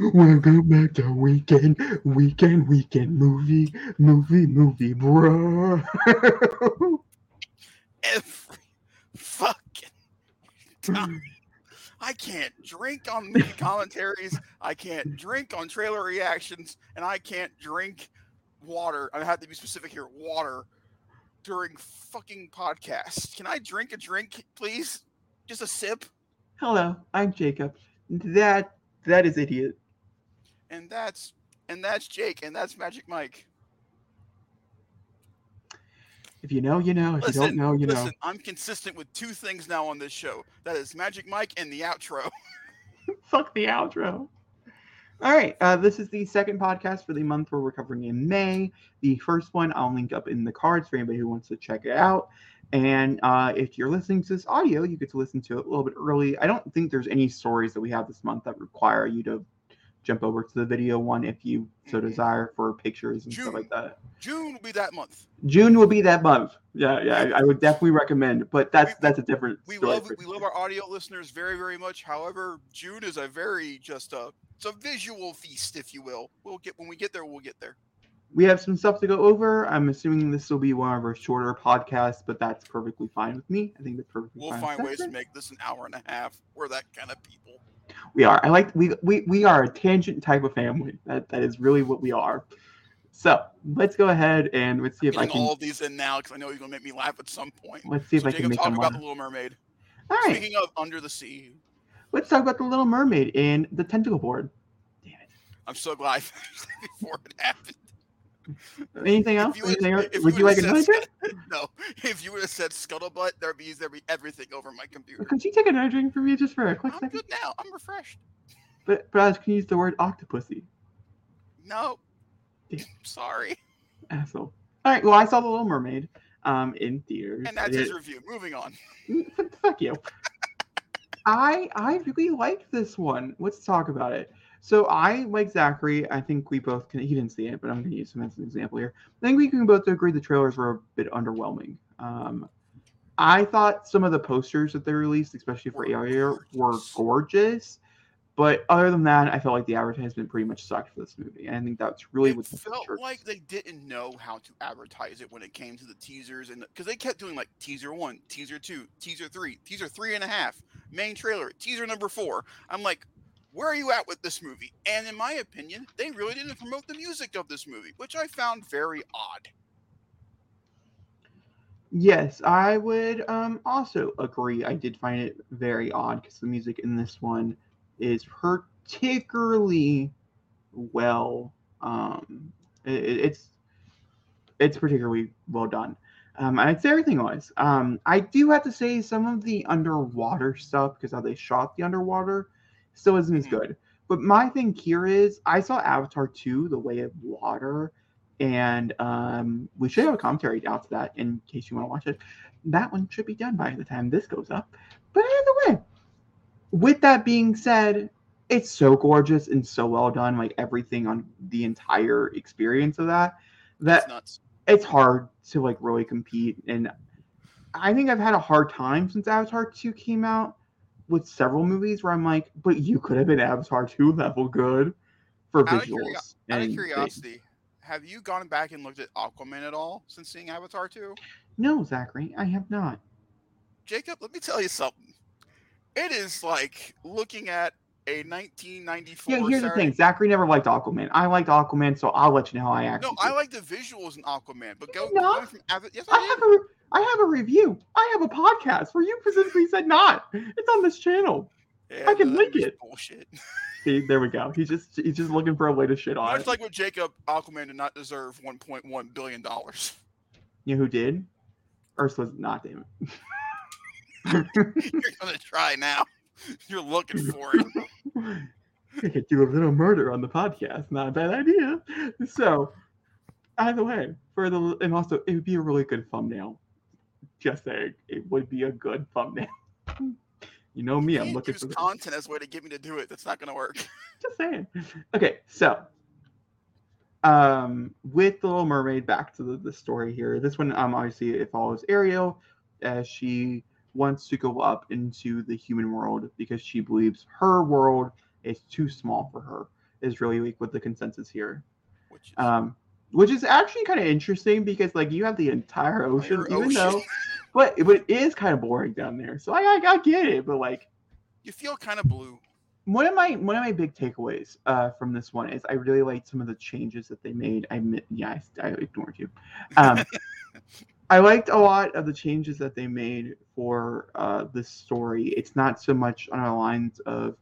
Welcome back to weekend, weekend, weekend movie, movie, movie, bro. Every fucking time. I can't drink on movie commentaries. I can't drink on trailer reactions, and I can't drink water. I have to be specific here. Water during fucking podcasts. Can I drink a drink, please? Just a sip. Hello, I'm Jacob. That that is idiot. And that's and that's Jake, and that's Magic Mike. If you know, you know. If Listen, you don't know, you listen, know. I'm consistent with two things now on this show. That is Magic Mike and the outro. Fuck the outro. All right, uh, this is the second podcast for the month where we're recovering in May. The first one I'll link up in the cards for anybody who wants to check it out. And uh, if you're listening to this audio, you get to listen to it a little bit early. I don't think there's any stories that we have this month that require you to jump over to the video one if you so Mhm. desire for pictures and stuff like that. June will be that month. June will be that month. Yeah, yeah, I, I would definitely recommend, but that's We- that's a different. We love we love our audio listeners very very much. However, June is a very just a it's a visual feast, if you will. We'll get when we get there. We'll get there. we have some stuff to go over. I'm assuming this will be one of our shorter podcasts, but that's perfectly fine with me. I think that's perfectly fine. We'll find ways to make this an hour and a half. We're that kind of people. We are. I like we we we are a tangent type of family. That that is really what we are. So let's go ahead and let's see if I can. all of these in now because I know you're gonna make me laugh at some point. Let's see if So I can make talk about laugh. the Little Mermaid. All right, Speaking of Under the Sea, let's talk about the Little Mermaid and the tentacle board. Damn it. I'm so glad before it happened. Anything If else? you would've- Anything else? if Would you like would've another drink? No, if you would have said scuttlebutt, there'd be there'd be everything over my computer. Could you take another drink from me just for a quick I'm second? good now. I'm refreshed. But but I was gonna use the word octopussy. No, sorry. Asshole. All right. Well, I saw the Little Mermaid um in theaters. And that's his review. Moving on. Fuck you. I I really like this one. Let's talk about it. So I like Zachary. I think we both can. He didn't see it, but I'm going to use him as an example here. I think we can both agree the trailers were a bit underwhelming. Um, I thought some of the posters that they released, especially for Ariel, were gorgeous. But other than that, I felt like the advertisement pretty much sucked for this movie. And I think that's really it what the felt like they didn't know how to advertise it when it came to the teasers and because they kept doing like teaser one teaser two teaser three teaser three and a half main trailer teaser number four i'm like where are you at with this movie and in my opinion they really didn't promote the music of this movie which i found very odd Yes, I would um, also agree. I did find it very odd because the music in this one is particularly well. Um, i- i- it's it's particularly well done. Um, I'd say everything was. Um, I do have to say some of the underwater stuff because how they shot the underwater still isn't as Mhm. good. But my thing here is I saw Avatar 2, The Way of Water, and um, we should have a commentary out to that in case you want to watch it. That one should be done by the time this goes up. But either way, with that being said, it's so gorgeous and so well done, like everything on the entire experience of that, that It's nuts it's hard to like really compete. And I think I've had a hard time since Avatar 2 came out with several movies where I'm like, but you could have been Avatar 2 level good for Out of visuals. curio- out of things. curiosity have you gone back and looked at aquaman at all since seeing avatar 2 No, Zachary, I have not. jacob let me tell you something it is like looking at a 1994 Yeah, here's the thing. Zachary never liked Aquaman. I liked Aquaman, so I'll let you know how I actually. No, I like the visuals in Aquaman, but go going from Ava- yes, I I have a I have a review. I have a podcast where you specifically said not. It's on this channel. Yeah, I can no, link it. Bullshit. See, there we go. He's just he's just looking for a way to shit on Much it. like with Jacob, Aquaman did not deserve 1.1 billion dollars. You know who did? Ursula's not, damn it. You're gonna try now. You're looking for it. I could do a little murder on the podcast. Not a bad idea. So, either way, for the and also it would be a really good thumbnail. Just saying, it would be a good thumbnail. You know me, I'm looking use for content as a way to get me to do it. That's not gonna work. just saying. Okay, so um with the little mermaid back to the, the story here this one um obviously it follows ariel as she wants to go up into the human world because she believes her world is too small for her is really like what the consensus here. Which is Um, which is actually kind of interesting because like you have the entire ocean, entire even though, but but it is kind of boring down there. So I, I I get it, but like you feel kind of blue. one of my one of my big takeaways uh, from this one is I really liked some of the changes that they made. I admit, yeah, I, I ignored you. Um, I liked a lot of the changes that they made for uh, this story. It's not so much on the lines of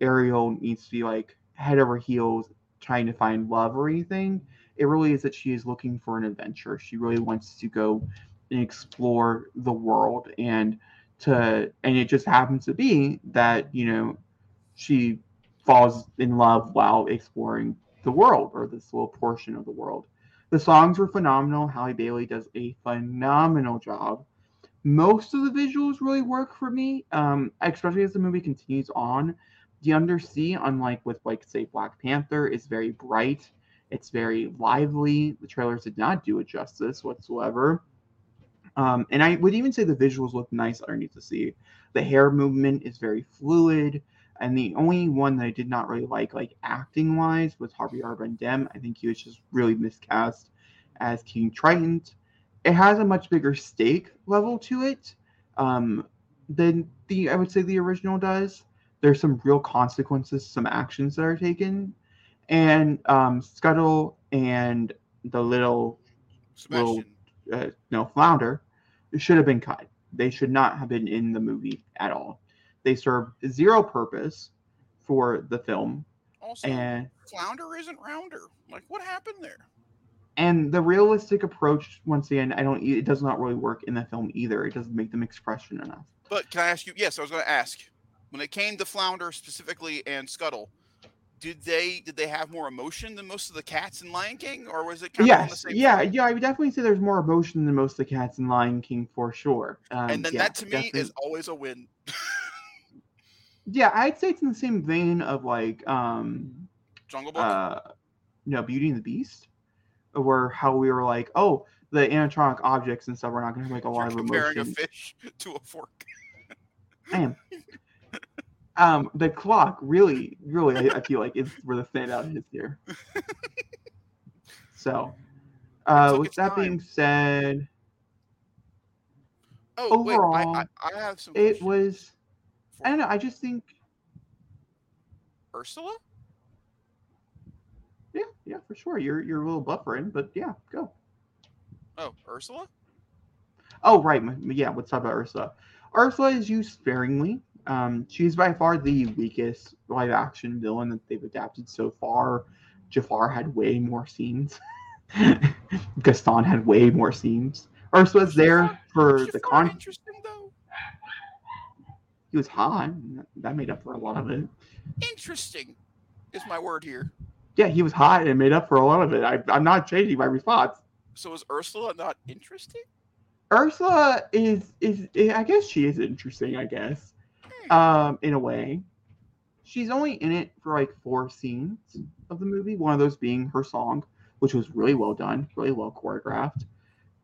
Ariel needs to be like head over heels trying to find love or anything. It really is that she is looking for an adventure. She really wants to go and explore the world and to and it just happens to be that, you know, she falls in love while exploring the world or this little portion of the world. The songs were phenomenal. Halle Bailey does a phenomenal job. Most of the visuals really work for me, um, especially as the movie continues on. The undersea, unlike with like say Black Panther, is very bright. It's very lively. The trailers did not do it justice whatsoever. Um, and I would even say the visuals look nice underneath the sea. The hair movement is very fluid. And the only one that I did not really like, like acting wise, was Javier Bardem. I think he was just really miscast as King Triton. It has a much bigger stake level to it um, than the I would say the original does. There's some real consequences, some actions that are taken, and um, Scuttle and the little Sebastian. uh, no flounder should have been cut. They should not have been in the movie at all. They serve zero purpose for the film, also, and Flounder isn't rounder. Like, what happened there? and the realistic approach once again i don't it does not really work in the film either it doesn't make them expression enough But can I ask you? Yes, I was going to ask. When it came to Flounder specifically and Scuttle, did they did they have more emotion than most of the cats in Lion King, or was it kind of yes same? yeah yeah i would definitely say there's more emotion than most of the cats in lion king for sure um, And then yeah, that to me definitely- is always a win. yeah i'd say it's in the same vein of like um Jungle Book. uh no beauty and the beast where how we were like oh the animatronic objects and stuff We're not going to have like a You're lot of comparing emotion a fish to a fork. I am. um, the clock really, really, I, I feel like is where the standout is here. So, uh, with that time. being said, Oh wait, I, I, Overall, I have some. it questions. was. I don't know. I just think, Ursula. yeah, yeah, for sure. You're you're a little buffering, but yeah, go. Oh, Ursula. Oh, right. Yeah, let's talk about Ursula. Ursula is used sparingly. Um, she's by far the weakest live action villain that they've adapted so far. Jafar had way more scenes. Gaston had way more scenes. Ursula's there Jafar- for the con. Interesting though. He was hot. That made up for a lot of it. Interesting is my word here. Yeah, he was hot and made up for a lot of it. I, I'm not changing my response. So is Ursula not interesting? Ursula is is I guess she is interesting. I guess. Um, in a way. She's only in it for like four scenes of the movie. One of those being her song, which was really well done, really well choreographed,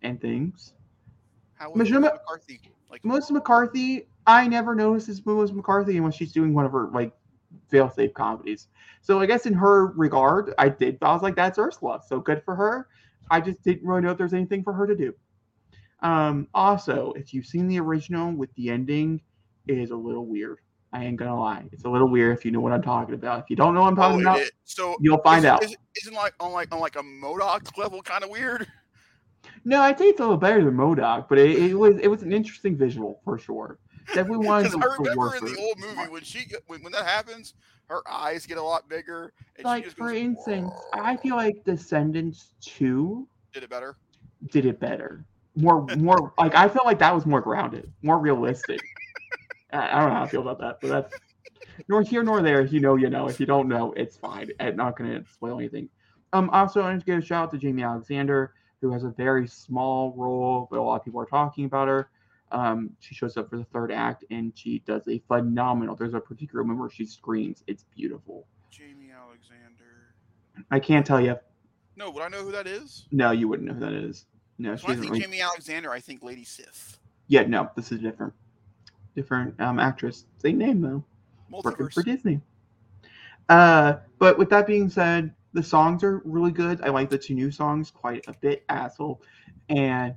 and things. How was Michelle McCarthy? Like Melissa McCarthy, I never noticed this Melissa McCarthy when she's doing one of her like fail-safe comedies. So I guess in her regard, I did. I was like, that's Ursula. So good for her. I just didn't really know if there's anything for her to do. Um, also, if you've seen the original with the ending, is a little weird. I ain't gonna lie. It's a little weird if you know what I'm talking about. If you don't know what I'm oh, talking it about, is- so you'll find isn't, out. Isn't, isn't like on like on like a MODOK level kind of weird? No, I'd say it's a little better than MODOK, but it, it was it was an interesting visual for sure. Definitely wanted to, I remember in the old movie when she when, when that happens, her eyes get a lot bigger. And she like for goes, instance, I feel like Descendants 2 did it better. did it better. More more like I felt like that was more grounded, more realistic. I, I don't know how I feel about that, but that's nor here nor there. If you know, you know. If you don't know, it's fine. I'm not gonna spoil anything. Um also I wanted to give a shout out to Jamie Alexander, who has a very small role, but a lot of people are talking about her. Um, she shows up for the third act and she does a phenomenal. There's a particular moment where she screams. It's beautiful. Jamie Alexander. I can't tell you. No, would I know who that is? No, you wouldn't know who that is. No, she When I think really Jamie Alexander, I think Lady Sif. Yeah, no, this is different. Different um, actress. Same name though. Working for Disney. Uh, but with that being said, the songs are really good. I like the two new songs quite a bit, asshole, and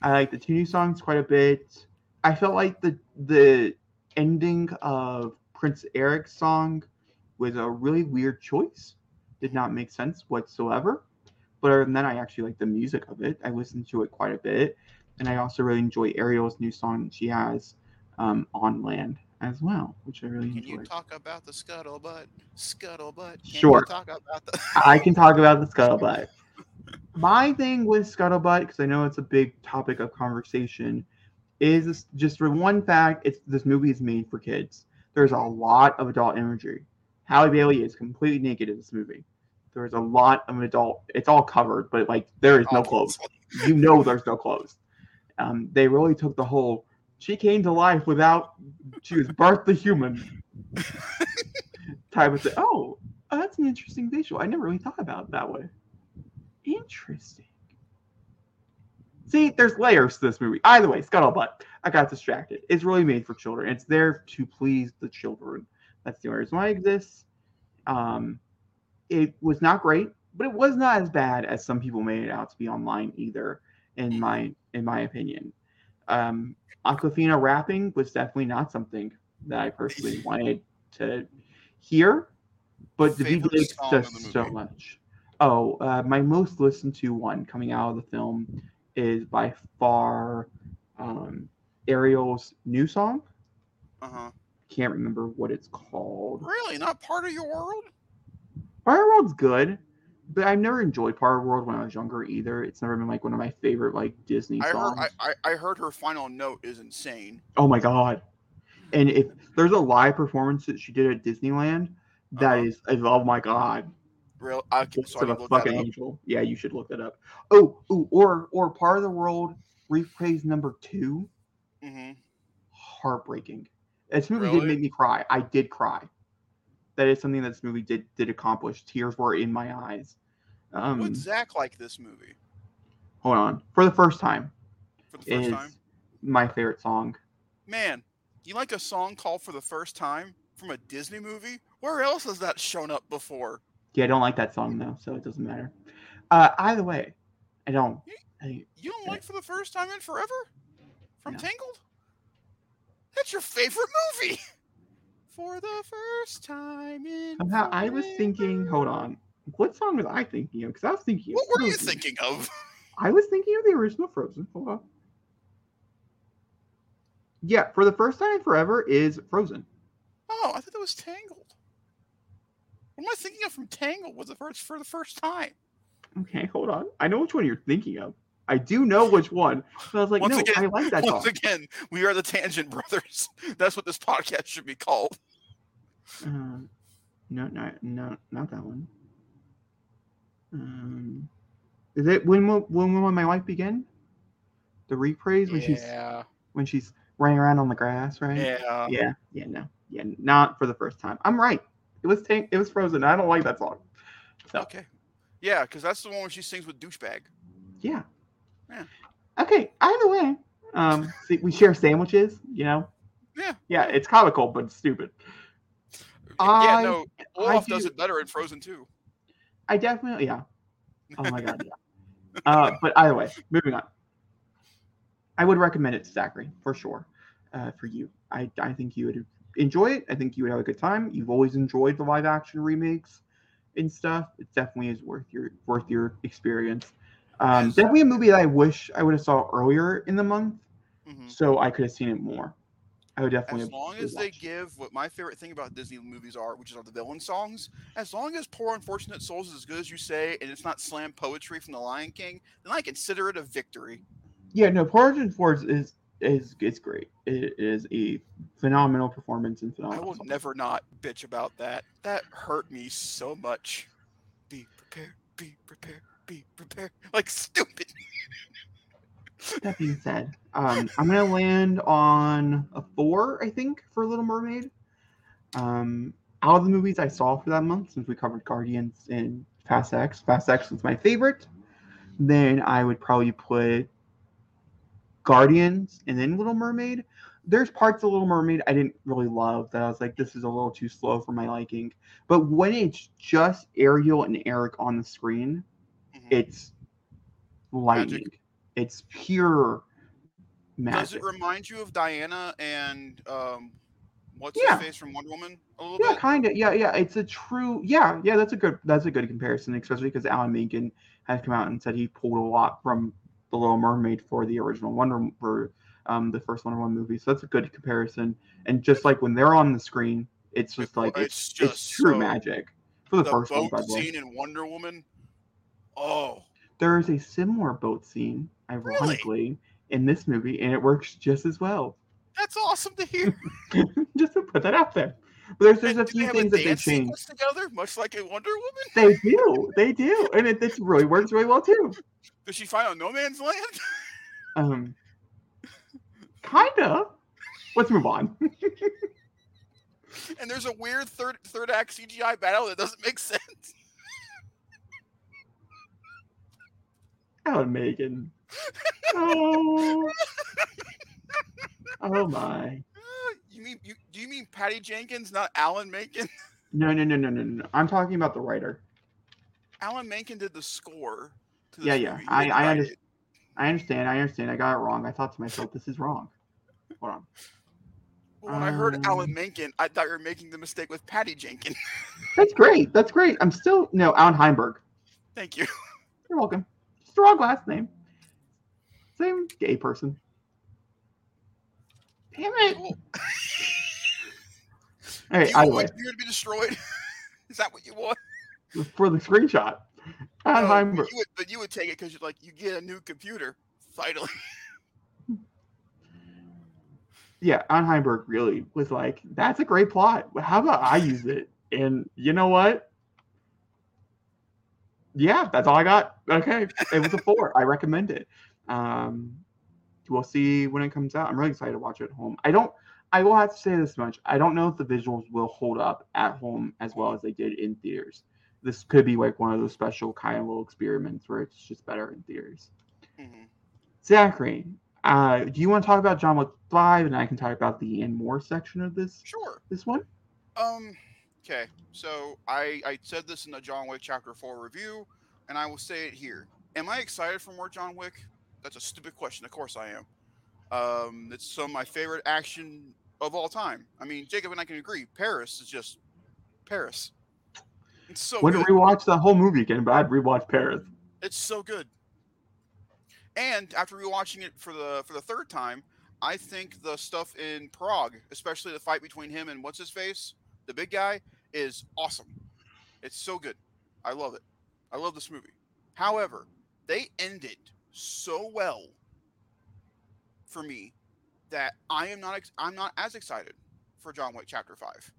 I like the two new songs quite a bit. I felt like the the ending of Prince Eric's song was a really weird choice. Did not make sense whatsoever. But other than that, I actually like the music of it. I listened to it quite a bit, and I also really enjoy Ariel's new song that she has um, on land as well, which I really Can enjoy. you talk about the scuttlebutt? Scuttlebutt. Can Sure. Talk about the. I can talk about the scuttlebutt. My thing with scuttlebutt, because I know it's a big topic of conversation, is just for one fact, it's this movie is made for kids. There's a lot of adult imagery. Halle Bailey is completely naked in this movie. There's a lot of adult. It's all covered, but like there is no clothes. You know, there's no clothes. Um, they really took the whole. She came to life without. She was birthed a human. type of thing. Oh, oh, that's an interesting visual. I never really thought about it that way. Interesting. See, there's layers to this movie. Either way, Scuttlebutt. I got distracted. It's really made for children. It's there to please the children. That's the only reason why it exists. Um, it was not great, but it was not as bad as some people made it out to be online either. In my in my opinion, um, Awkwafina rapping was definitely not something that I personally wanted to hear, but the Favorite song does so much. Oh, uh, my most listened to one coming out of the film is by far um, Ariel's new song. Uh huh. Can't remember what it's called. Really? Not part of your world? Fire World's good, but I've never enjoyed Fire World when I was younger either. It's never been like one of my favorite like Disney I heard. songs. I, I, I heard her final note is insane. Oh my god! And if there's a live performance that she did at Disneyland, that Uh-huh. is, is oh my god, Real. I, so of a to look that fucking angel. Yeah, you should look that up. Oh, ooh, or or part of the world reprise number two, hmm heartbreaking. This movie did make me cry. I did cry. That is something that this movie did did accomplish. Tears were in my eyes. Um, Would Zach like this movie hold on. For the first time, for the first time? my favorite song. Man, you like a song called "For the First Time" from a Disney movie? Where else has that shown up before? Yeah, I don't like that song though, so it doesn't matter. Uh, either way, I don't. I, You don't like "For the First Time in Forever" from No. Tangled? That's your favorite movie. For the first time in. somehow I was thinking. Hold on. What song was I thinking of? Because I was thinking. of What were you thinking of? I was thinking of the original Frozen. Hold on. Yeah, for the first time in forever is Frozen. Oh, I thought that was Tangled. What am I thinking of from Tangled? Was the first for the first time? Okay, hold on. I know which one you're thinking of. I do know which one. But I was like, Once no, again- I like that Once song. again, we are the Tangent Brothers. That's what this podcast should be called. Uh, no, no, no, not that one. Um, is it when will when will my life begin? The reprise when she's when she's running around on the grass, right? yeah. yeah, yeah, no, yeah, not for the first time. I'm right. It was tank. It was Frozen. I don't like that song. So Okay. Yeah, because that's the one where she sings with douchebag. yeah. Yeah. Okay. Either way, um, see, we share sandwiches. You know. Yeah. Yeah, it's comical but stupid. yeah, I- no, Olaf does do- it better in Frozen too. I definitely, yeah. Oh my god, yeah. Uh, but either way, moving on. I would recommend it to Zachary for sure. Uh, for you, I I think you would enjoy it. I think you would have a good time. You've always enjoyed the live action remakes and stuff. It definitely is worth your worth your experience. Um, Yes. definitely a movie that I wish I would have saw earlier in the month, Mhm. so I could have seen it more. I would definitely. As long as they give what my favorite thing about Disney movies are, which is all the villain songs, as long as Poor Unfortunate Souls is as good as you say, and it's not slam poetry from The Lion King, then I consider it a victory. Yeah, no, Origin Force is is is great. It is a phenomenal performance and phenomenal. I will song. never not bitch about that. That hurt me so much. Be prepared, be prepared, be prepared. Like stupid. That being said, um, I'm gonna land on a four, I think, for Little Mermaid. Um, out of the movies I saw for that month, since we covered Guardians and Fast X, Fast X was my favorite. Then I would probably put Guardians and then Little Mermaid. there's parts of Little Mermaid I didn't really love that I was like, this is a little too slow for my liking. But when it's just Ariel and Eric on the screen. It's lightning. It's pure magic. Does it remind you of Diana and um, what's Yeah. face from Wonder Woman a little Yeah, bit? kind of. Yeah, yeah. It's a true. Yeah, yeah. That's a good. That's a good comparison, especially because Alan Menken has come out and said he pulled a lot from the Little Mermaid for the original Wonder for um the first Wonder Woman movie. So that's a good comparison. And just like when they're on the screen, it's just like it's it's it's, true so- magic. For the, The first one, boat by the scene in Wonder Woman. Oh, there is a similar boat scene, ironically, in this movie, and it works just as well. that's awesome to hear. just to put that out there. But there's there's a few things a that they sequence together, much like a Wonder Woman. They do, they do, and it, it really works really well too. Does she find on no man's land? Um, kinda. Let's move on. and there's a weird third third act CGI battle that doesn't make sense. Alan Menken. Oh. Oh my. You mean you? Do you mean Patty Jenkins, not Alan Menken? No, no, no, no, no, no. I'm talking about the writer. Alan Menken did the score. Yeah, yeah. I- I it. I understand. I understand. I got it wrong. I thought to myself, this is wrong. Hold on. When I heard Alan Um, Menken, I thought you were making the mistake with Patty Jenkins. That's great. That's great. I'm still no Allan Heinberg. Thank you. You're welcome. The last name. Same gay person. Damn it. Cool. All right, you either want way, my to be destroyed? Is that what you want? for the screenshot. No, but, you would, but you would take it because you're like you get a new computer finally. yeah, Anheimberg really was like, that's a great plot. How about I use it? And you know what? Yeah, that's all I got. Okay. It was a four. I recommend it. Um, we'll see when it comes out. I'm really excited to watch it at home. I don't, I will have to say this much. I don't know if the visuals will hold up at home as well as they did in theaters. This could be like one of those special kind of little experiments where it's just better in theaters. Mhm. Zachary, uh, do you want to talk about John Wick Five, and I can talk about the and more section of this Sure. this one? Um. Okay. So I I said this in the John Wick Chapter Four review, and I will say it here. Am I excited for more John Wick? That's a stupid question. Of course I am. Um, it's some of my favorite action of all time. I mean, Jacob and I can agree. Paris is just Paris. It's so Wouldn't good. rewatch the whole movie again, but I'd rewatch Paris. It's so good. And after rewatching it for the for the third time, I think the stuff in Prague, especially the fight between him and what's his face, the big guy, is awesome. It's so good. I love it. I love this movie. However, they ended so well for me that I am not I'm not as excited for John Wick Chapter Five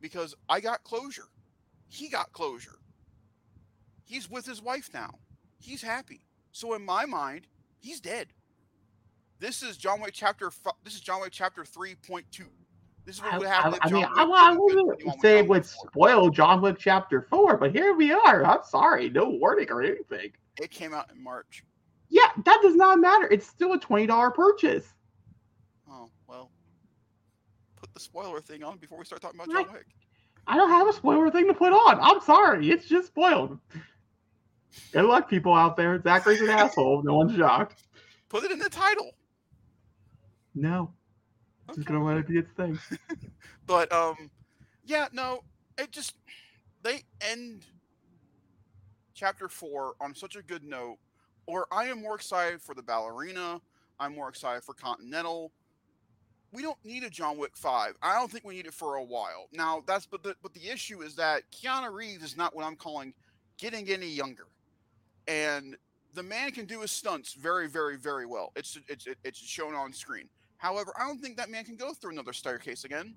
because I got closure. He got closure. He's with his wife now. He's happy. So in my mind, he's dead. This is John Wick chapter. This is John Wick chapter three point two. This is what I, would happen. I- I mean, I, I wouldn't say it would spoil John Wick Chapter Four, but here we are. I'm sorry, no warning or anything. It came out in March. Yeah, that does not matter. It's still a twenty dollar purchase. Oh well. Put the spoiler thing on before we start talking about John Wick. I don't have a spoiler thing to put on. I'm sorry, it's just spoiled. Good luck, people out there. Zachary's an asshole. No one's shocked. Put it in the title. No, just gonna let it be its thing. But um, yeah, no, it just they end chapter four on such a good note. Or I am more excited for the ballerina. I'm more excited for Continental. We don't need a John Wick five. I don't think we need it for a while. Now that's but the but the issue is that Keanu Reeves is not what I'm calling getting any younger, and the man can do his stunts very very very well. It's it's it's shown on screen. However, I don't think that man can go through another staircase again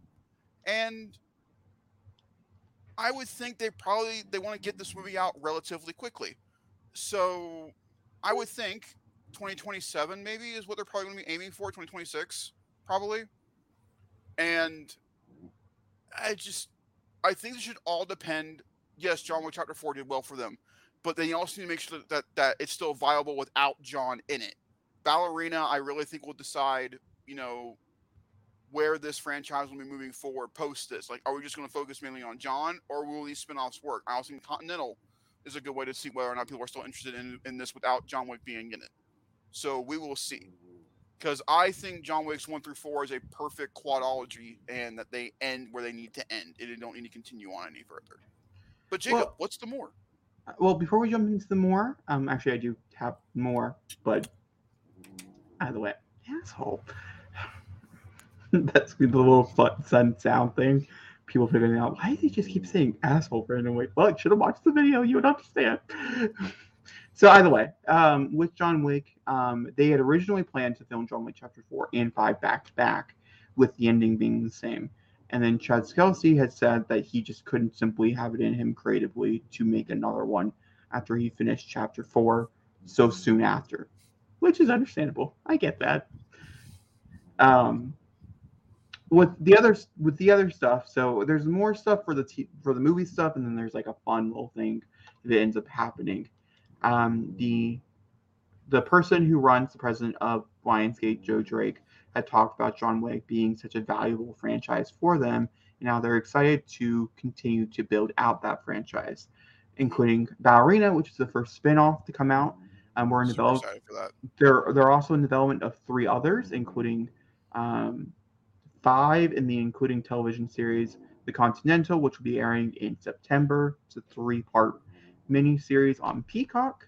and I would think they probably they want to get this movie out relatively quickly. So I would think 2027 maybe is what they're probably going to be aiming for. 2026 probably, and I just I think it should all depend. Yes, John Wick Chapter Four did well for them, but they also need to make sure that that, that it's still viable without John in it. Ballerina, I really think will decide. You know, where this franchise will be moving forward post this. Like, are we just going to focus mainly on John, or will these spin-offs work? I also think Continental is a good way to see whether or not people are still interested in, in this without John Wick being in it. So we will see. Because I think John Wick's one through four is a perfect quadology, and that they end where they need to end, and they don't need to continue on any further. But Jacob, Well- what's the more? Well, before we jump into the more, um, actually I do have more, but out of the way, asshole. That's the little sun sound thing. People figuring out why do they just keep saying asshole randomly? Well, you should have watched the video. You would understand. so either way, um, with John Wick, um, they had originally planned to film John Wick Chapter Four and Five back to back, with the ending being the same. And then Chad Stahelski had said that he just couldn't simply have it in him creatively to make another one after he finished chapter four so soon after, which is understandable. I get that. Um, with the other with the other stuff, so there's more stuff for the t- for the movie stuff, and then there's like a fun little thing that ends up happening. Um, the the person who runs the president of Lionsgate, Joe Drake, had talked about John Wick being such a valuable franchise for them, and now they're excited to continue to build out that franchise, including Ballerina, which is the first spin-off to come out. Um, we're in Super develop. excited for that. They're they're also in development of three others, including um, five in the including television series The Continental, which will be airing in September. It's a three-part miniseries on Peacock.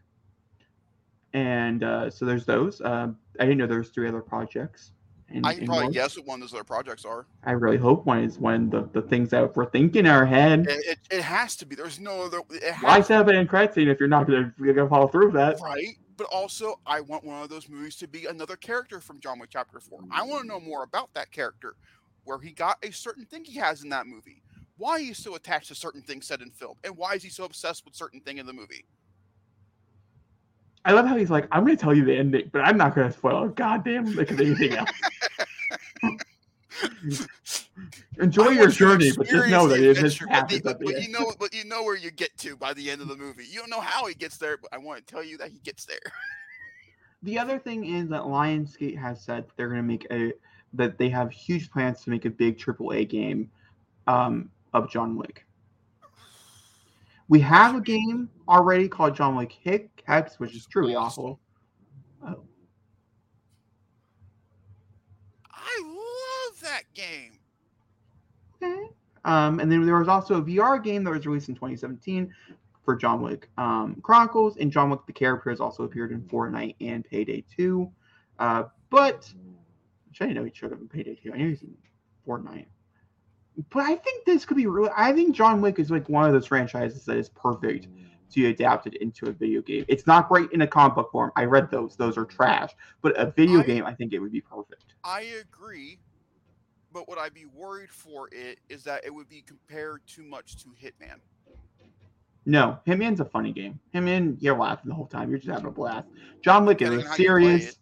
And uh, so there's those. Uh, I didn't know there was three other projects. in- I can probably works. guess what one of those other projects are. I really hope one is one of the, the things that we're thinking in our head. It, it, it has to be. There's no other. It has Why set up an end credit scene if you're not gonna gonna follow through with that? right? But also, I want one of those movies to be another character from John Wick Chapter Four. I want to know more about that character, where he got a certain thing he has in that movie, why he's so attached to certain things said in film, and why is he so obsessed with certain thing in the movie. I love how he's like, I'm gonna tell you the ending, but I'm not gonna spoil a goddamn lick of anything else. Enjoy your want you to journey, but just know that it but, happens the- the but you know, but you know where you get to by the end of the movie. You don't know how he gets there, but I want to tell you that he gets there. The other thing is that Lionsgate has said they're going to make a that they have huge plans to make a big AAA game um, of John Wick. We have a game already called John Wick Hick Hex, which is truly awful. Oh, I love that game. okay. Um, and then there was also a VR game that was released in 2017 for John Wick um, Chronicles, and John Wick the character has also appeared in Fortnite and Payday 2. Uh, but which I didn't know he showed up in Payday 2. I knew he's in Fortnite. But I think this could be really. I think John Wick is like one of those franchises that is perfect to be adapted into a video game. It's not great in a comic book form. I read those; those are trash. But a video I- game, I think it would be perfect. I agree, but what I'd be worried for it is that it would be compared too much to Hitman. No, Hitman's a funny game. Hitman, you're laughing the whole time. You're just having a blast. John Wick is a on how you play serious.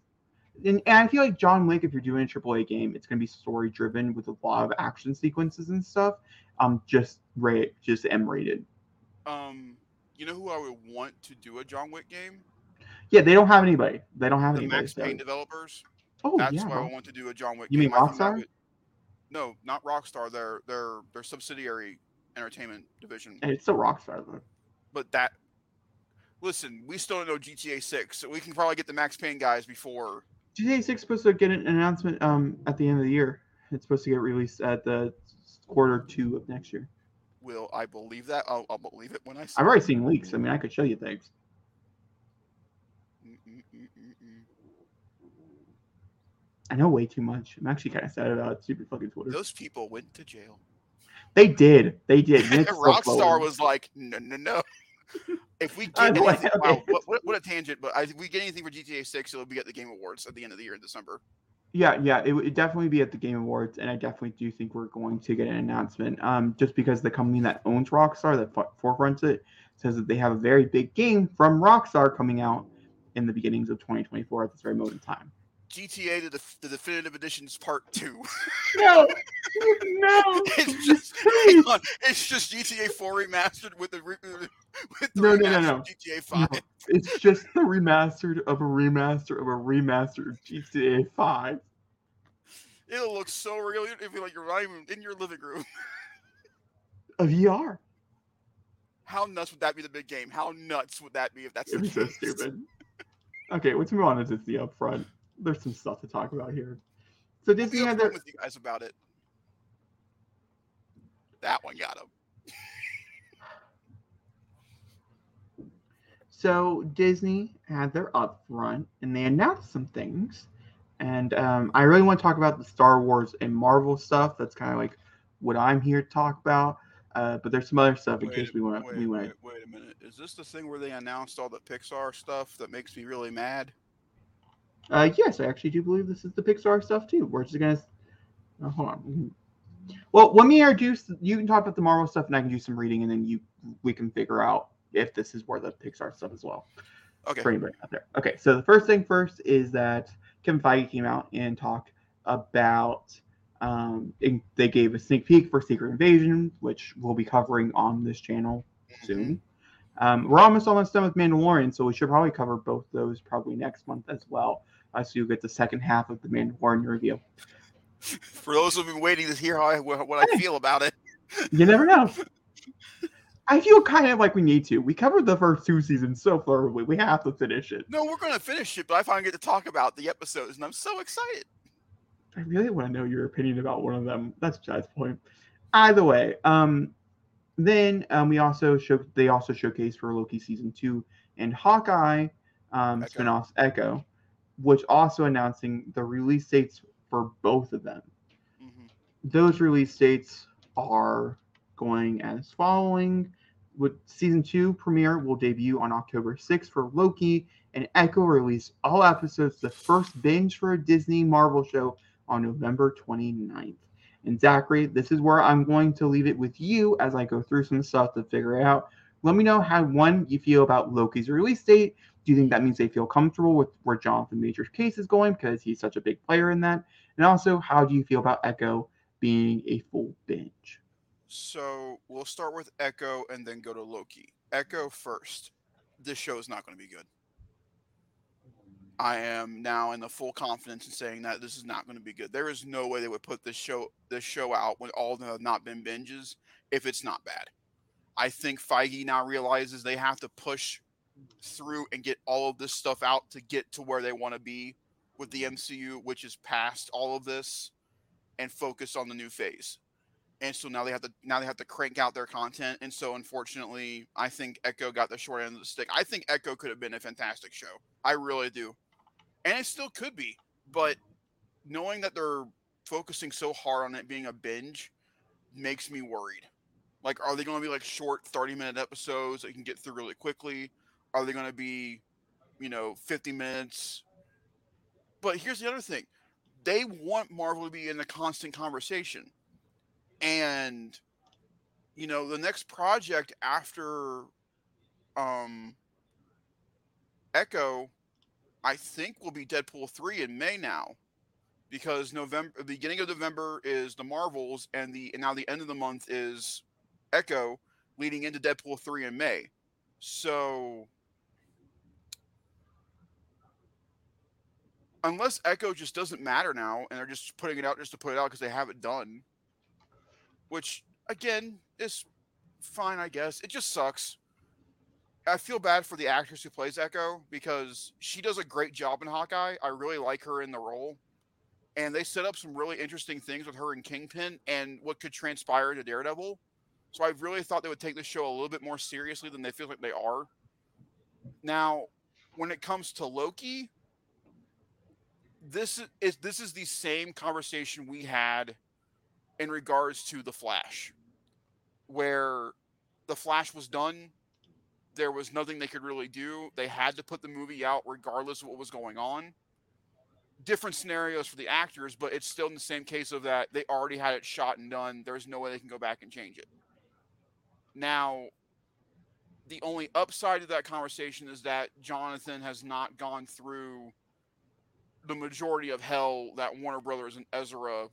And, and I feel like John Wick, if you're doing a AAA game, it's going to be story driven with a lot of action sequences and stuff. Um, just rate, just M rated. Um, you know who I would want to do a John Wick game? Yeah, they don't have anybody. They don't have The anybody. Max Payne developers. Oh That's yeah. why I want to do a John Wick You mean game. That Rockstar? would- No, not Rockstar. Their their their subsidiary entertainment division. It's still Rockstar though. But that. Listen, we still don't know GTA Six, so we can probably get the Max Payne guys before. GTA 6 is supposed to get an announcement um at the end of the year. It's supposed to get released at the quarter two of next year. Will I believe that? I'll, I'll believe it when I see. I've already seen leaks. I mean, I could show you things. Mm, mm, mm, mm, mm. I know way too much. I'm actually kind of sad about stupid fucking Twitter. Those people went to jail. They did. They did. and it's so Rockstar was like, no, no, no. If we get anything, wow, what, what, a tangent! But I, if we get anything for GTA Six, it'll be at the Game Awards at the end of the year in December. Yeah, yeah, it would definitely be at the Game Awards, and I definitely do think we're going to get an announcement. Um, just because the company that owns Rockstar, that fo- forefronts it, says that they have a very big game from Rockstar coming out in the beginnings of 2024 at this very moment in time. GTA the, def- the Definitive Editions Part Two. No, no, it's just on, it's just GTA Four remastered with the re- with the No, no, no, no. GTA Five. No. it's just the remastered of a remaster of a remaster of GTA 5. It'll look so real. It'll feel like you're not even in your living room. A VR. How nuts would that be? The big game. How nuts would that be if that's It'd the be so stupid. Okay, let's move on to Disney up front. There's some stuff to talk about here. So Disney had their with you guys about it. That one got him. So Disney had their upfront, and they announced some things. And um, I really want to talk about the Star Wars and Marvel stuff. That's kind of like what I'm here to talk about. Uh, but there's some other stuff in Wait, case we want wait, to. We wait, wait a minute. Is this the thing where they announced all the Pixar stuff that makes me really mad? Uh, yes, I actually do believe this is the Pixar stuff too. We're just gonna. Oh, hold on. Well, let me introduce. You can talk about the Marvel stuff, and I can do some reading, and then you we can figure out if this is where the Pixar stuff as well. Okay. for anybody out there. Okay, so the first thing first is that Kevin Feige came out and talked about. Um, and they gave a sneak peek for Secret Invasion, which we'll be covering on this channel soon. Um, we're almost almost done with Mandalorian, so we should probably cover both those probably next month as well. Uh, so you get the second half of the Mandalorian review. For those who've been waiting to hear how I, what I feel about it, You never know. I feel kind of like we need to. We covered the first two seasons so thoroughly. We have to finish it. no, we're gonna finish it. But I finally get to talk about the episodes, and I'm so excited. I really want to know your opinion about one of them. That's the point. Either way, um, then um, we also show they also showcase for Loki season two and Hawkeye um, Echo. spinoffs Echo, which also announcing the release dates for both of them. Mhm. Those release dates are going as following. With season two premiere will debut on October 6th for Loki, and Echo release all episodes the first binge for a Disney Marvel show on November 29th. And Zachary, this is where I'm going to leave it with you as I go through some stuff to figure it out. Let me know how one you feel about Loki's release date. Do you think that means they feel comfortable with where Jonathan Majors' case is going because he's such a big player in that? And also, how do you feel about Echo being a full binge? So we'll start with Echo and then go to Loki. Echo first. This show is not going to be good. I am now in the full confidence in saying that this is not going to be good. There is no way they would put this show this show out when all of them have not been binges if it's not bad. I think Feige now realizes they have to push through and get all of this stuff out to get to where they want to be with the MCU, which is past all of this, and focus on the new phase. And so now they have to now they have to crank out their content. And so unfortunately i think echo got the short end of the stick. I think echo could have been a fantastic show. I really do. And it still could be. But knowing that they're focusing so hard on it being a binge makes me worried. Like are they going to be like short 30 minute episodes that you can get through really quickly are they going to be you know 50 minutes? But here's the other thing. They want marvel to be in a constant conversation. And you know the next project after um echo i think will be deadpool 3 in may now. Because november the beginning of november is the marvels and the and now the end of the month is echo leading into deadpool 3 in may. So unless echo just doesn't matter now and they're just putting it out just to put it out because they have it done which again is fine, I guess. It just sucks. I feel bad for the actress who plays Echo because she does a great job in Hawkeye. I really like her in the role. And they set up some really interesting things with her and Kingpin and what could transpire to Daredevil. So I really thought they would take this show a little bit more seriously than they feel like they are. Now, when it comes to Loki, this is this is the same conversation we had in regards to the Flash, where the Flash was done. There was nothing they could really do. They had to put the movie out regardless of what was going on. Different scenarios for the actors, but it's still in the same case of that they already had it shot and done. There's no way they can go back and change it. Now, the only upside to that conversation is that Jonathan has not gone through the majority of hell that Warner Brothers and Ezra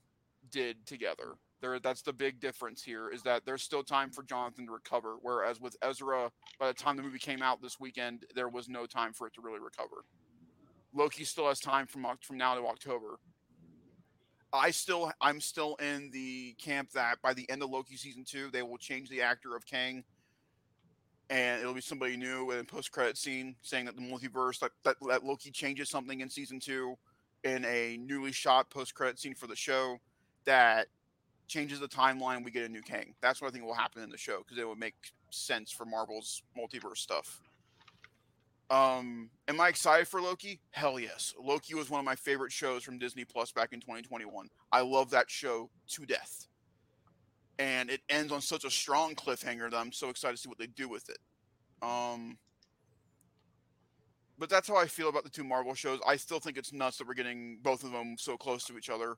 did together. There, that's the big difference here is that there's still time for Jonathan to recover. Whereas with Ezra, by the time the movie came out this weekend, there was no time for it to really recover. Loki still has time from from now to October. I still I'm still in the camp that by the end of Loki season two, they will change the actor of Kang, and it'll be somebody new. And post credit scene saying that the multiverse that, that that Loki changes something in season two, in a newly shot post credit scene for the show that changes the timeline. We get a new Kang. That's what I think will happen in the show because it would make sense for Marvel's multiverse stuff. Um, am I excited for Loki? Hell yes. Loki was one of my favorite shows from Disney Plus back in 2021. I love that show to death. And it ends on such a strong cliffhanger that I'm so excited to see what they do with it. Um, but that's how I feel about the two Marvel shows. I still think it's nuts that we're getting both of them so close to each other.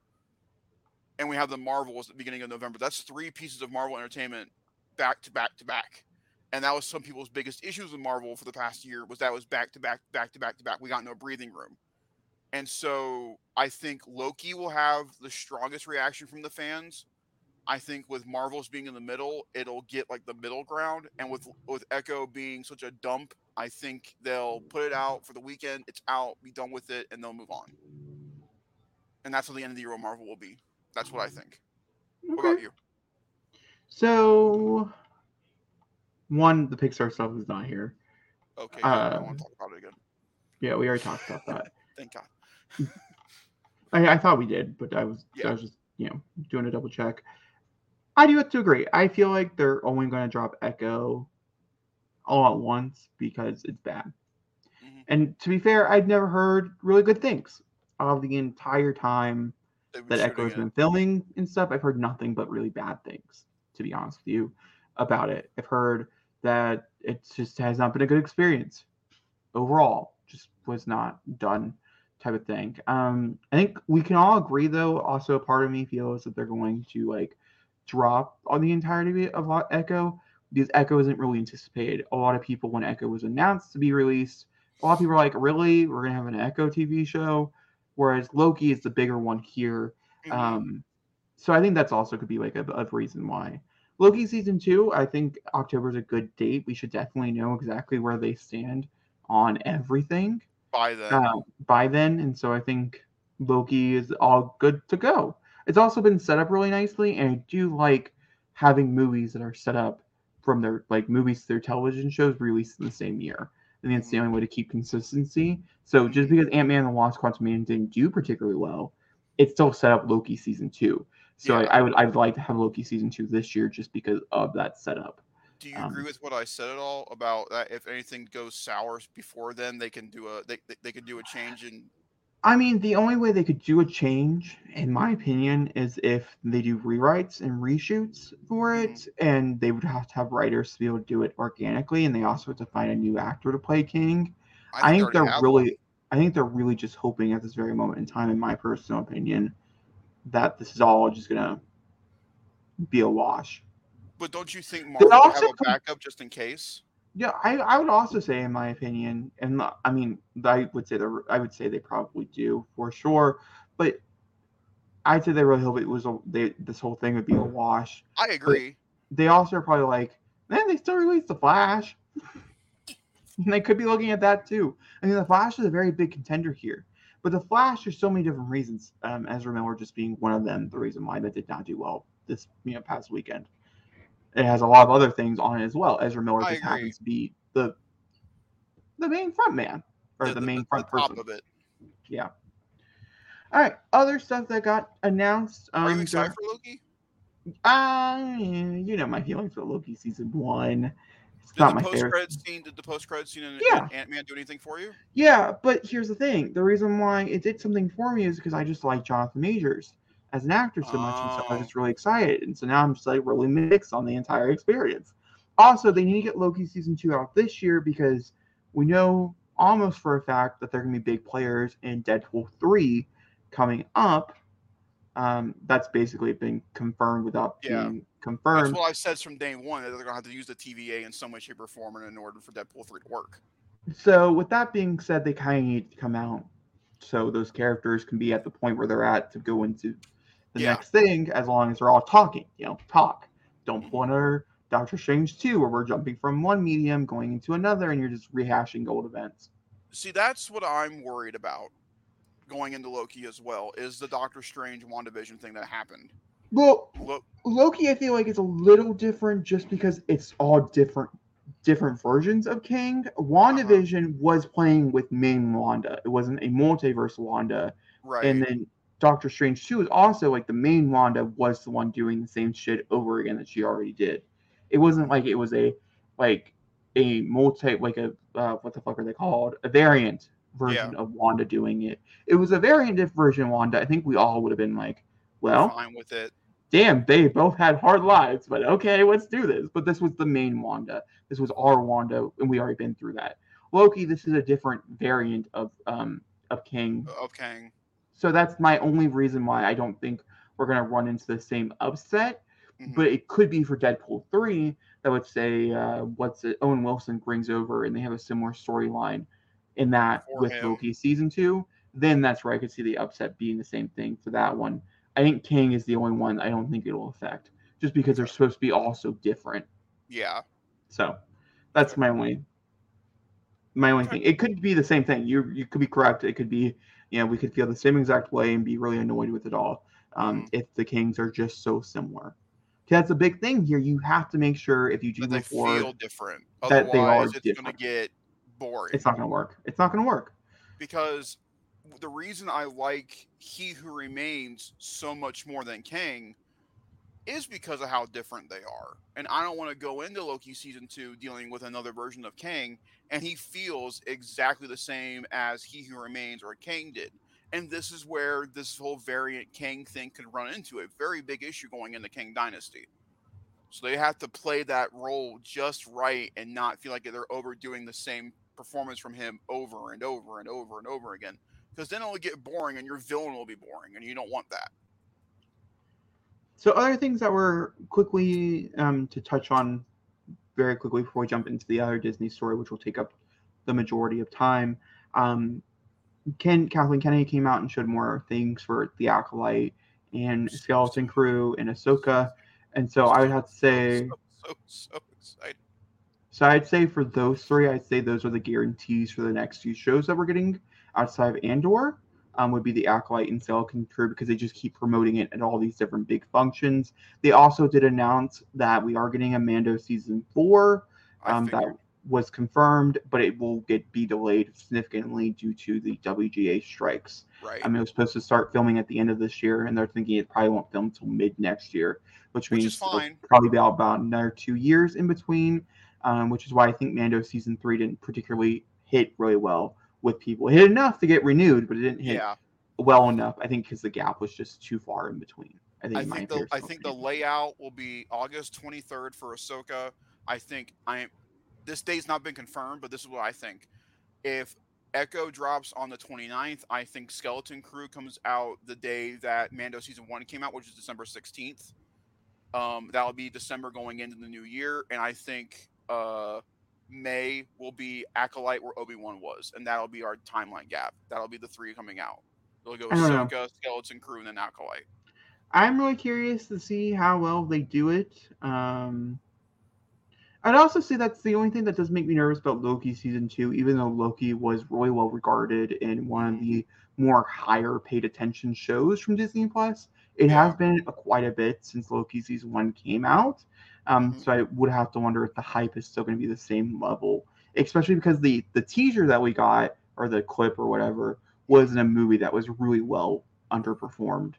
And we have the Marvels at the beginning of November. That's three pieces of Marvel entertainment back to back to back and that was some people's biggest issues with Marvel for the past year was that was back to back, back to back to back. We got no breathing room, and so I think Loki will have the strongest reaction from the fans. I think with Marvels being in the middle, it'll get like the middle ground, and with with Echo being such a dump, I think they'll put it out for the weekend. It's out, be done with it, and they'll move on. And that's what the end of the year Marvel will be. That's what I think. Okay. What about you? So one, the Pixar stuff is not here. Okay, uh, I don't want to talk about it again. Yeah, we already talked about that. Thank God. I, I, thought we did, but I was yeah. I was just you know doing a double check. I do have to agree. I feel like they're only going to drop Echo all at once because it's bad. Mm-hmm. And to be fair, I've never heard really good things of the entire time that Echo has been filming and stuff. I've heard nothing but really bad things, to be honest with you, about it. I've heard that it just has not been a good experience overall. Just was not done type of thing. Um, I think we can all agree though. Also, part of me feels that they're going to like drop on the entirety of Echo because Echo isn't really anticipated. A lot of people when Echo was announced to be released, a lot of people are like, "Really, we're gonna have an Echo TV show?" Whereas Loki is the bigger one here. Mm-hmm. Um, so I think that's also could be like a, a reason why. Loki season two, I think October is a good date. We should definitely know exactly where they stand on everything by then. Uh, by then, and so I think Loki is all good to go. It's also been set up really nicely, and I do like having movies that are set up from their like movies to their television shows released in the same year. I think it's the mm-hmm. only way to keep consistency. So just because Ant Man and the Wasp Quantumania didn't do particularly well, it still set up Loki season two. So yeah. I, I, would I'd like to have Loki season two this year just because of that setup. Do you um, agree with what I said at all about that? If anything goes sour before then, they can do a they they could do a change in. I mean, the only way they could do a change, in my opinion, is if they do rewrites and reshoots for it, mm-hmm. and they would have to have writers to be able to do it organically, and they also have to find a new actor to play King. I think, I think they're really, one. I think they're really just hoping at this very moment in time, in my personal opinion, that this is all just gonna be a wash. But don't you think Marvel also, have a backup just in case? Yeah, I, I would also say, in my opinion, and I mean, I would say I would say they probably do for sure, but I'd say they really hope it was a they, this whole thing would be a wash. I agree. But they also are probably like, man, they still released the Flash. and they could be looking at that too. I mean, the Flash is a very big contender here. But the Flash, there's so many different reasons. Um, Ezra Miller just being one of them, the reason why that did not do well this you know past weekend. It has a lot of other things on it as well. Ezra Miller just happens to be the the main front man or the, the main the, front the person. of it. Yeah. All right. Other stuff that got announced. Um, Are you excited for Loki? Uh, you know my feelings for Loki season one. It's did not the post credit scene? Did the post credit scene in yeah. Ant Man do anything for you? Yeah, but here's the thing: the reason why it did something for me is because I just like Jonathan Majors as an actor so much, and so I was just really excited. And so now I'm just like really mixed on the entire experience. Also, they need to get Loki season two out this year because we know almost for a fact that they're going to be big players in Deadpool three coming up. Um, that's basically been confirmed without yeah. being confirmed. That's what I've said from day one. That they're going to have to use the TVA in some way, shape, or form in order for Deadpool 3 to work. So, with that being said, they kind of need to come out so those characters can be at the point where they're at to go into the yeah. next thing as long as they're all talking. You know, talk. Don't pull another Doctor Strange 2 where we're jumping from one medium going into another and you're just rehashing old events. See, that's what I'm worried about going into Loki as well is the Doctor Strange WandaVision thing that happened. Well, Lo- Loki, I feel like it's a little different just because it's all different different versions of King. Uh-huh. WandaVision was playing with main Wanda. It wasn't a multiverse Wanda. right. And then Doctor Strange 2 is also like the main Wanda was the one doing the same shit over again that she already did. It wasn't like it was a like a multi like a uh, what the fuck are they called? A variant version of Wanda doing it. It was a variant version of Wanda. I think we all would have been like, well, fine with it. damn, they both had hard lives, but okay, let's do this. But this was the main Wanda. This was our Wanda, and we already been through that. Loki, this is a different variant of um of King. Of Kang. So that's my only reason why I don't think we're gonna run into the same upset. Mhm. But it could be for Deadpool three that would say uh, what's it? Owen Wilson brings over, and they have a similar storyline in that For with him. Loki season two. Then that's where I could see the upset being the same thing for that one. I think King is the only one I don't think it'll affect, just because they're supposed to be all so different. Yeah. So that's my only my only thing. It could be the same thing. You you could be correct. It could be you know we could feel the same exact way and be really annoyed with it all um, Mhm. if the Kings are just so similar. That's a big thing here. You have to make sure if you do they forward, feel different. that they are Otherwise, it's going to get boring. it's not going to work. It's not going to work. because the reason I like He Who Remains so much more than Kang is because of how different they are. And I don't want to go into Loki season two dealing with another version of Kang, and he feels exactly the same as He Who Remains or Kang did. And this is where this whole variant Kang thing could run into a very big issue going into Kang Dynasty. So they have to play that role just right and not feel like they're overdoing the same performance from him over and over and over and over again. Because then it'll get boring and your villain will be boring, and you don't want that. So other things that were quickly um, to touch on very quickly before we jump into the other Disney story, which will take up the majority of time. Um, Ken Kathleen Kennedy came out and showed more things for the Acolyte and Skeleton Crew and Ahsoka, and so I would have to say, So, so, so excited. so I'd say for those three, I'd say those are the guarantees for the next few shows that we're getting outside of Andor. Um, would be the Acolyte and Skeleton Crew because they just keep promoting it at all these different big functions. They also did announce that we are getting a Mando season four. Um, that was confirmed, but it will get be delayed significantly due to the WGA strikes. right. I mean, it was supposed to start filming at the end of this year, and they're thinking it probably won't film until mid next year, which Which means probably be about another two years in between. Um, which is why I think Mando season three didn't particularly hit really well with people. It hit enough to get renewed, but it didn't hit yeah. well enough. I think because the gap was just too far in between. I think. I think the I think the layout will be August 23rd for Ahsoka. I think I am. This date's not been confirmed, but this is what I think. If Echo drops on the 29th, I think Skeleton Crew comes out the day that Mando season one came out, which is December 16th. Um, that'll be December going into the new year, and I think uh, May will be Acolyte where Obi Wan was, and that'll be our timeline gap. That'll be the three coming out. It'll go know. Ahsoka, Skeleton Crew, and then Acolyte. I'm really curious to see how well they do it. Um, I'd also say that's the only thing that does make me nervous about Loki season two, even though Loki was really well regarded in one of the more higher paid attention shows from Disney Plus. It Yeah. has been a, quite a bit since Loki season one came out. Um, Mhm. So I would have to wonder if the hype is still going to be the same level, especially because the the teaser that we got or the clip or whatever was in a movie that was really well underperformed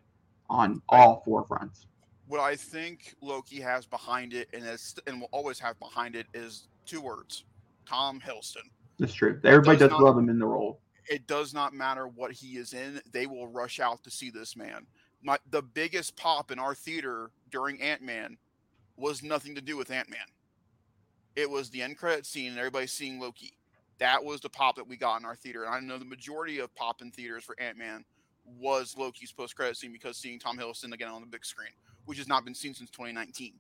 on all four fronts. what I think Loki has behind it, and is, and will always have behind it, is two words: Tom Hiddleston. That's true. Everybody does does, not- love him in the role. It does not matter what he is in; they will rush out to see this man. My the biggest pop in our theater during Ant Man was nothing to do with Ant Man. It was the end credit scene and everybody seeing Loki. That was the pop that we got in our theater. And I know the majority of pop in theaters for Ant Man was Loki's post credit scene because seeing Tom Hiddleston again on the big screen, which has not been seen since 2019.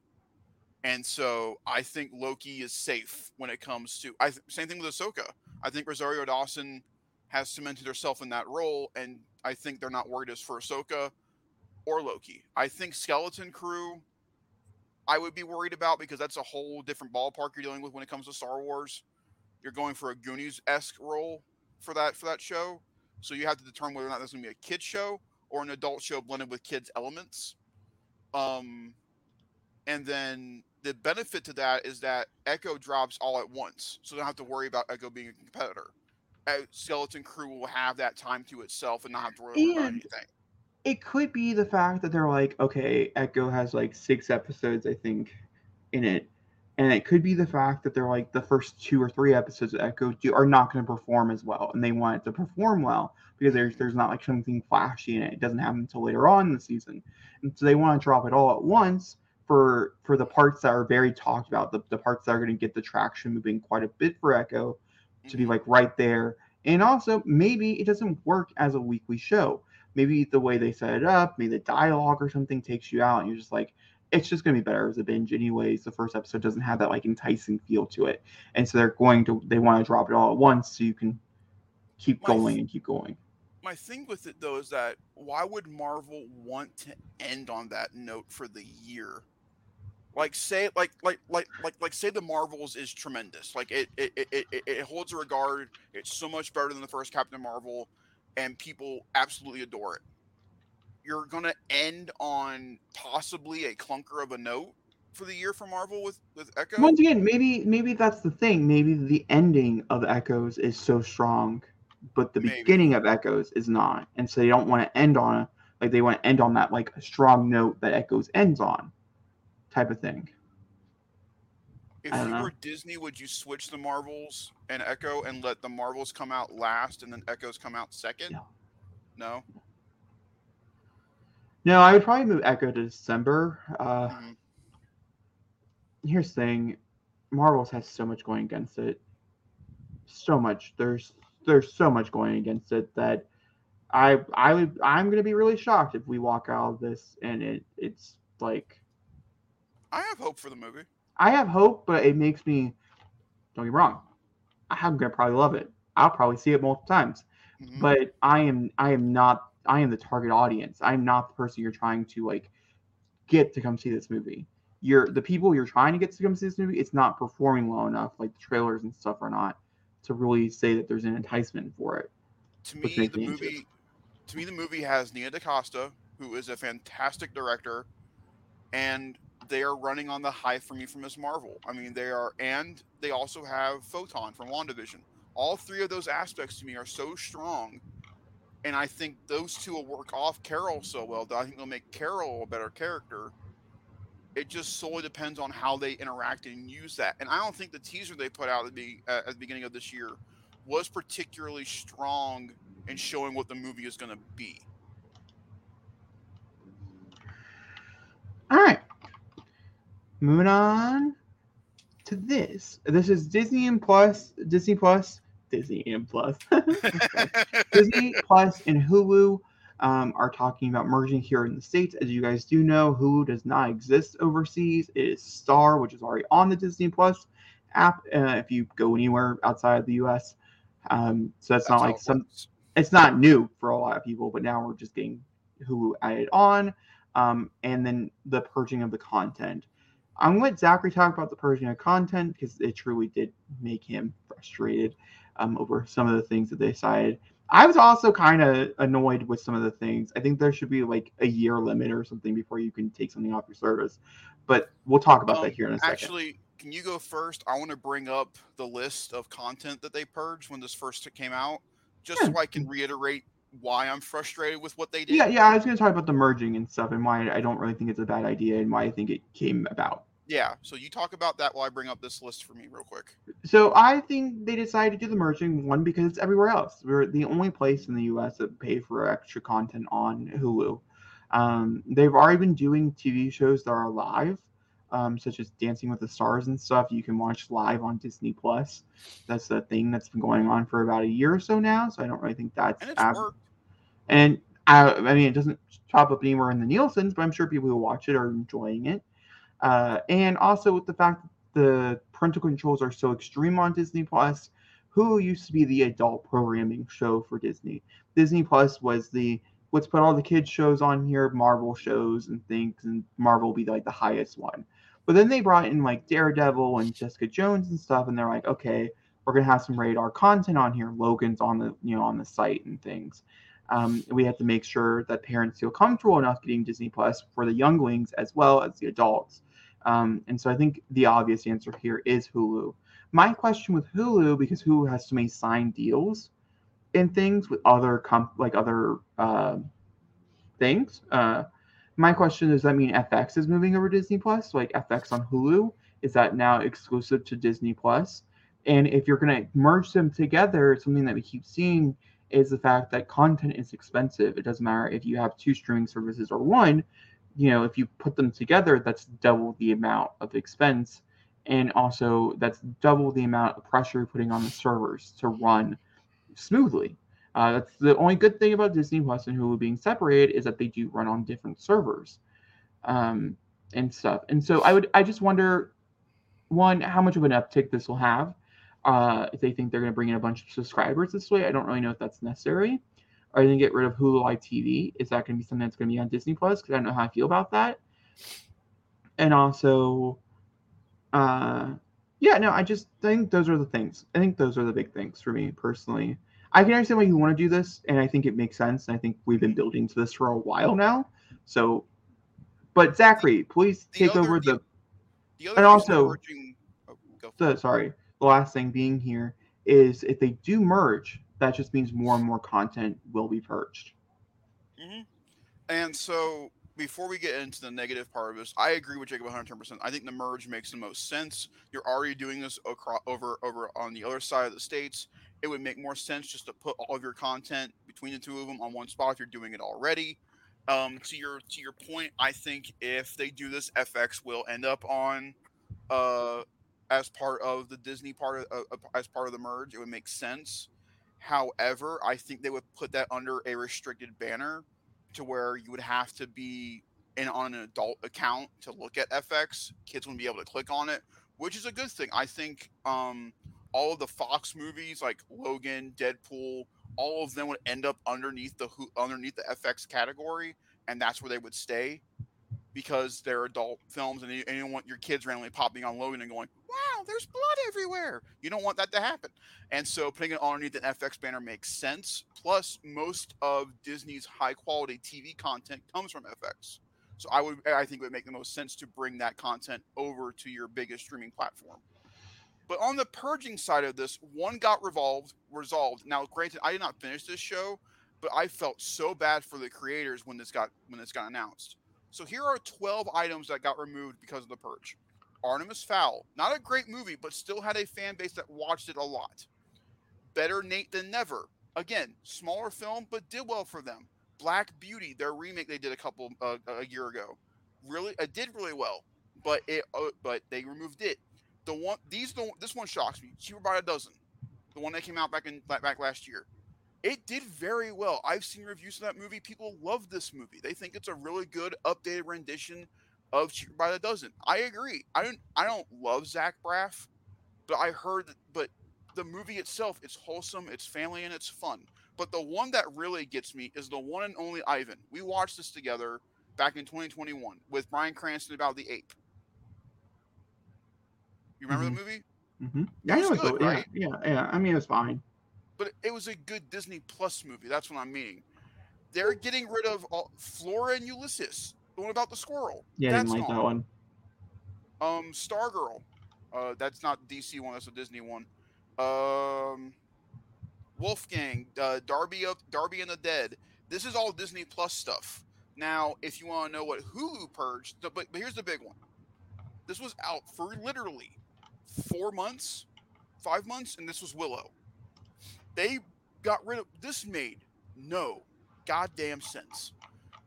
And so I think Loki is safe when it comes to. I th- same thing with Ahsoka. I think Rosario Dawson has cemented herself in that role, and I think they're not worried as for Ahsoka or Loki. I think Skeleton Crew, I would be worried about because that's a whole different ballpark you're dealing with when it comes to Star Wars. You're going for a Goonies esque role for that for that show. So you have to determine whether or not there's going to be a kid show or an adult show blended with kids elements. Um, and then the benefit to that is that Echo drops all at once, so they don't have to worry about Echo being a competitor. Skeleton Crew will have that time to itself and not have to worry about anything. It could be the fact that they're like, okay, Echo has like six episodes, I think, in it. And it could be the fact that they're like the first two or three episodes of Echo do, are not going to perform as well, and they want it to perform well because there's there's not like something flashy in it. It doesn't happen until later on in the season, and so they want to drop it all at once for for the parts that are very talked about, the, the parts that are going to get the traction moving quite a bit for Echo to be like right there. And also, maybe it doesn't work as a weekly show. Maybe the way they set it up, maybe the dialogue or something takes you out, and you're just like, it's just gonna be better as a binge, anyways. The first episode doesn't have that like enticing feel to it, and so they're going to they want to drop it all at once so you can keep My going th- and keep going. my thing with it though is that why would Marvel want to end on that note for the year? Like say like like like like like say the Marvels is tremendous. Like it it, it, it, it holds a regard. It's so much better than the first Captain Marvel, and people absolutely adore it. You're gonna end on possibly a clunker of a note for the year for Marvel with with Echo. Once again, maybe maybe that's the thing. Maybe the ending of Echoes is so strong, but the Maybe. beginning of Echoes is not, and so they don't want to end on a like they want to end on that like a strong note that Echoes ends on, type of thing. If you know. were Disney, would you switch the Marvels and Echo and let the Marvels come out last and then Echoes come out second? No. No. No, I would probably move Echo to December. Uh, Mhm. here's the thing marvels has so much going against it so much there's there's so much going against it that i i would i'm gonna be really shocked if we walk out of this and it it's like I have hope for the movie. I have hope but it makes me don't get me wrong i'm gonna probably love it. I'll probably see it multiple times. Mhm. but i am i am not i am the target audience. I'm not the person you're trying to like get to come see this movie. You're the people you're trying to get to come see this movie it's not performing well enough like the trailers and stuff are not to really say that there's an enticement for it. To me, the me anxious. movie, to me, the movie has Nia DaCosta, who is a fantastic director, and they are running on the high for me from Miss Marvel. I mean, they are, and they also have Photon from WandaVision. All three of those aspects to me are so strong, and I think those two will work off Carol so well that I think they'll make Carol a better character. It just solely depends on how they interact and use that. And I don't think the teaser they put out at the, at the beginning of this year was particularly strong in showing what the movie is going to be. all right moving on to this this is disney and plus disney plus disney and plus Disney Plus and Hulu um, are talking about merging here in the States. As you guys do know, Hulu does not exist overseas. It is Star, which is already on the Disney Plus app uh, if you go anywhere outside of the US. Um, so that's, not like some, works. it's not new for a lot of people, but now we're just getting Hulu added on. Um, and then the purging of the content. I'm going to let Zachary talk about the purging of content because it truly did make him frustrated um, over some of the things that they decided. I was also kind of annoyed with some of the things. I think there should be like a year limit or something before you can take something off your service. But we'll talk about Um, that here in a second. Actually, can you go first? I want to bring up the list of content that they purged when this first came out, just Yeah. so I can reiterate why I'm frustrated with what they did. yeah, yeah, I was going to talk about the merging and stuff and why I don't really think it's a bad idea and why I think it came about. Yeah, So you talk about that while I bring up this list for me real quick. So I think they decided to do the merging one because it's everywhere else. We're the only place in the U.S. that pay for extra content on Hulu. Um, they've already been doing TV shows that are live, um, such as Dancing with the Stars and stuff. You can watch live on Disney Plus. That's the thing that's been going on for about a year or so now. So I don't really think that's ab-. And I, I mean, it doesn't pop up anywhere in the Nielsen's, but I'm sure people who watch it are enjoying it. Uh, and also with the fact that the parental controls are so extreme on Disney Plus, Hulu used to be the adult programming show for Disney. Disney Plus was the let's put all the kids shows on here, Marvel shows and things, and Marvel be like the highest one. But then they brought in like Daredevil and Jessica Jones and stuff, and they're like, okay, we're gonna have some radar content on here. Logan's on the you know on the site and things. Um, we have to make sure that parents feel comfortable enough getting Disney Plus for the younglings as well as the adults. Um, and so I think the obvious answer here is Hulu. My question with Hulu, because Hulu has so many signed deals and things with other comp like other uh, things. Uh, my question does that mean FX is moving over Disney Plus? Like FX on Hulu is that now exclusive to Disney Plus? And if you're going to merge them together, something that we keep seeing is the fact that content is expensive. It doesn't matter if you have two streaming services or one. You know, if you put them together, that's double the amount of expense, and also that's double the amount of pressure you're putting on the servers to run smoothly. Uh, that's the only good thing about Disney Plus and Hulu being separated is that they do run on different servers um, and stuff. And so I would, I just wonder, one, how much of an uptick this will have. Uh, if they think they're going to bring in a bunch of subscribers this way, I don't really know if that's necessary. Are they going to get rid of Hulu Live TV? Is that going to be something that's going to be on Disney Plus? Because I don't know how I feel about that. And also, uh, yeah, no, I just think those are the things. I think those are the big things for me personally. I can understand why you want to do this, and I think it makes sense. And I think we've been building to this for a while now. So, but Zachary, please The take other- over the The other And also- oh, the sorry. The last thing being here is if they do merge, that just means more and more content will be purged. hmm And so, before we get into the negative part of this, I agree with Jacob 110%. I think the merge makes the most sense. You're already doing this across, over over on the other side of the states. It would make more sense just to put all of your content between the two of them on one spot if you're doing it already. Um, to your to your point, I think if they do this, FX will end up on uh, as part of the Disney part of uh, as part of the merge. It would make sense. However, I think they would put that under a restricted banner to where you would have to be in on an adult account to look at FX. Kids wouldn't be able to click on it, which is a good thing. I think um, all of the Fox movies like Logan, Deadpool, all of them would end up underneath the underneath the FX category, and that's where they would stay because they're adult films, and you, and you don't want your kids randomly popping on Logan and going, "Wow, there's blood everywhere." You don't want that to happen, and so putting it underneath an FX banner makes sense. Plus, most of Disney's high quality TV content comes from FX, so I would I think it would make the most sense to bring that content over to your biggest streaming platform. But on the purging side of this, one got revolved, resolved. Now, granted, I did not finish this show, but I felt so bad for the creators when this got when this got announced. So here are 12 items that got removed because of the purge. Artemis Fowl, not a great movie, but still had a fan base that watched it a lot. Better Nate Than Never, again, smaller film, but did well for them. Black Beauty, their remake they did a couple uh, a year ago, really it did really well, but it uh, but they removed it. The one these the this one shocks me. Cheaper by a dozen, the one that came out back in back last year. It did very well. I've seen reviews of that movie. People love this movie. They think it's a really good updated rendition of Cheaper by the Dozen. I agree. I don't I don't love Zach Braff, but I heard that but the movie itself, it's wholesome, it's family, and it's fun. But the one that really gets me is the one and only Ivan. We watched this together back in 2021 with Bryan Cranston about the ape. You remember Mhm. the movie? Mm-hmm. Yeah, I was good, yeah, right? yeah, yeah. I mean, it's fine. But it was a good Disney Plus movie. That's what I'm meaning. They're getting rid of all, Flora and Ulysses, the one about the squirrel. Yeah, I didn't like that one. Um, Stargirl. Uh, that's not DC one. That's a Disney one. Um, Wolfgang, uh, Darby of Darby and the Dead. This is all Disney Plus stuff. Now, if you want to know what Hulu purged, but, but here's the big one. This was out for literally four months, five months, and this was Willow. They got rid of this. Made no goddamn sense.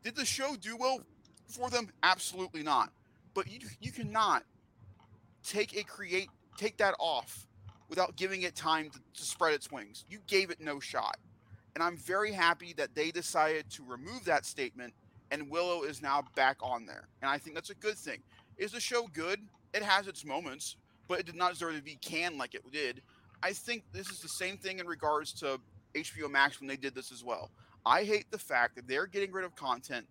Did the show do well for them? Absolutely not. But you you cannot take a create take that off without giving it time to, to spread its wings. You gave it no shot. And I'm very happy that they decided to remove that statement and Willow is now back on there. And I think that's a good thing. Is the show good? It has its moments, but it did not deserve to be canned like it did. I think this is the same thing in regards to HBO Max when they did this as well. I hate the fact that they're getting rid of content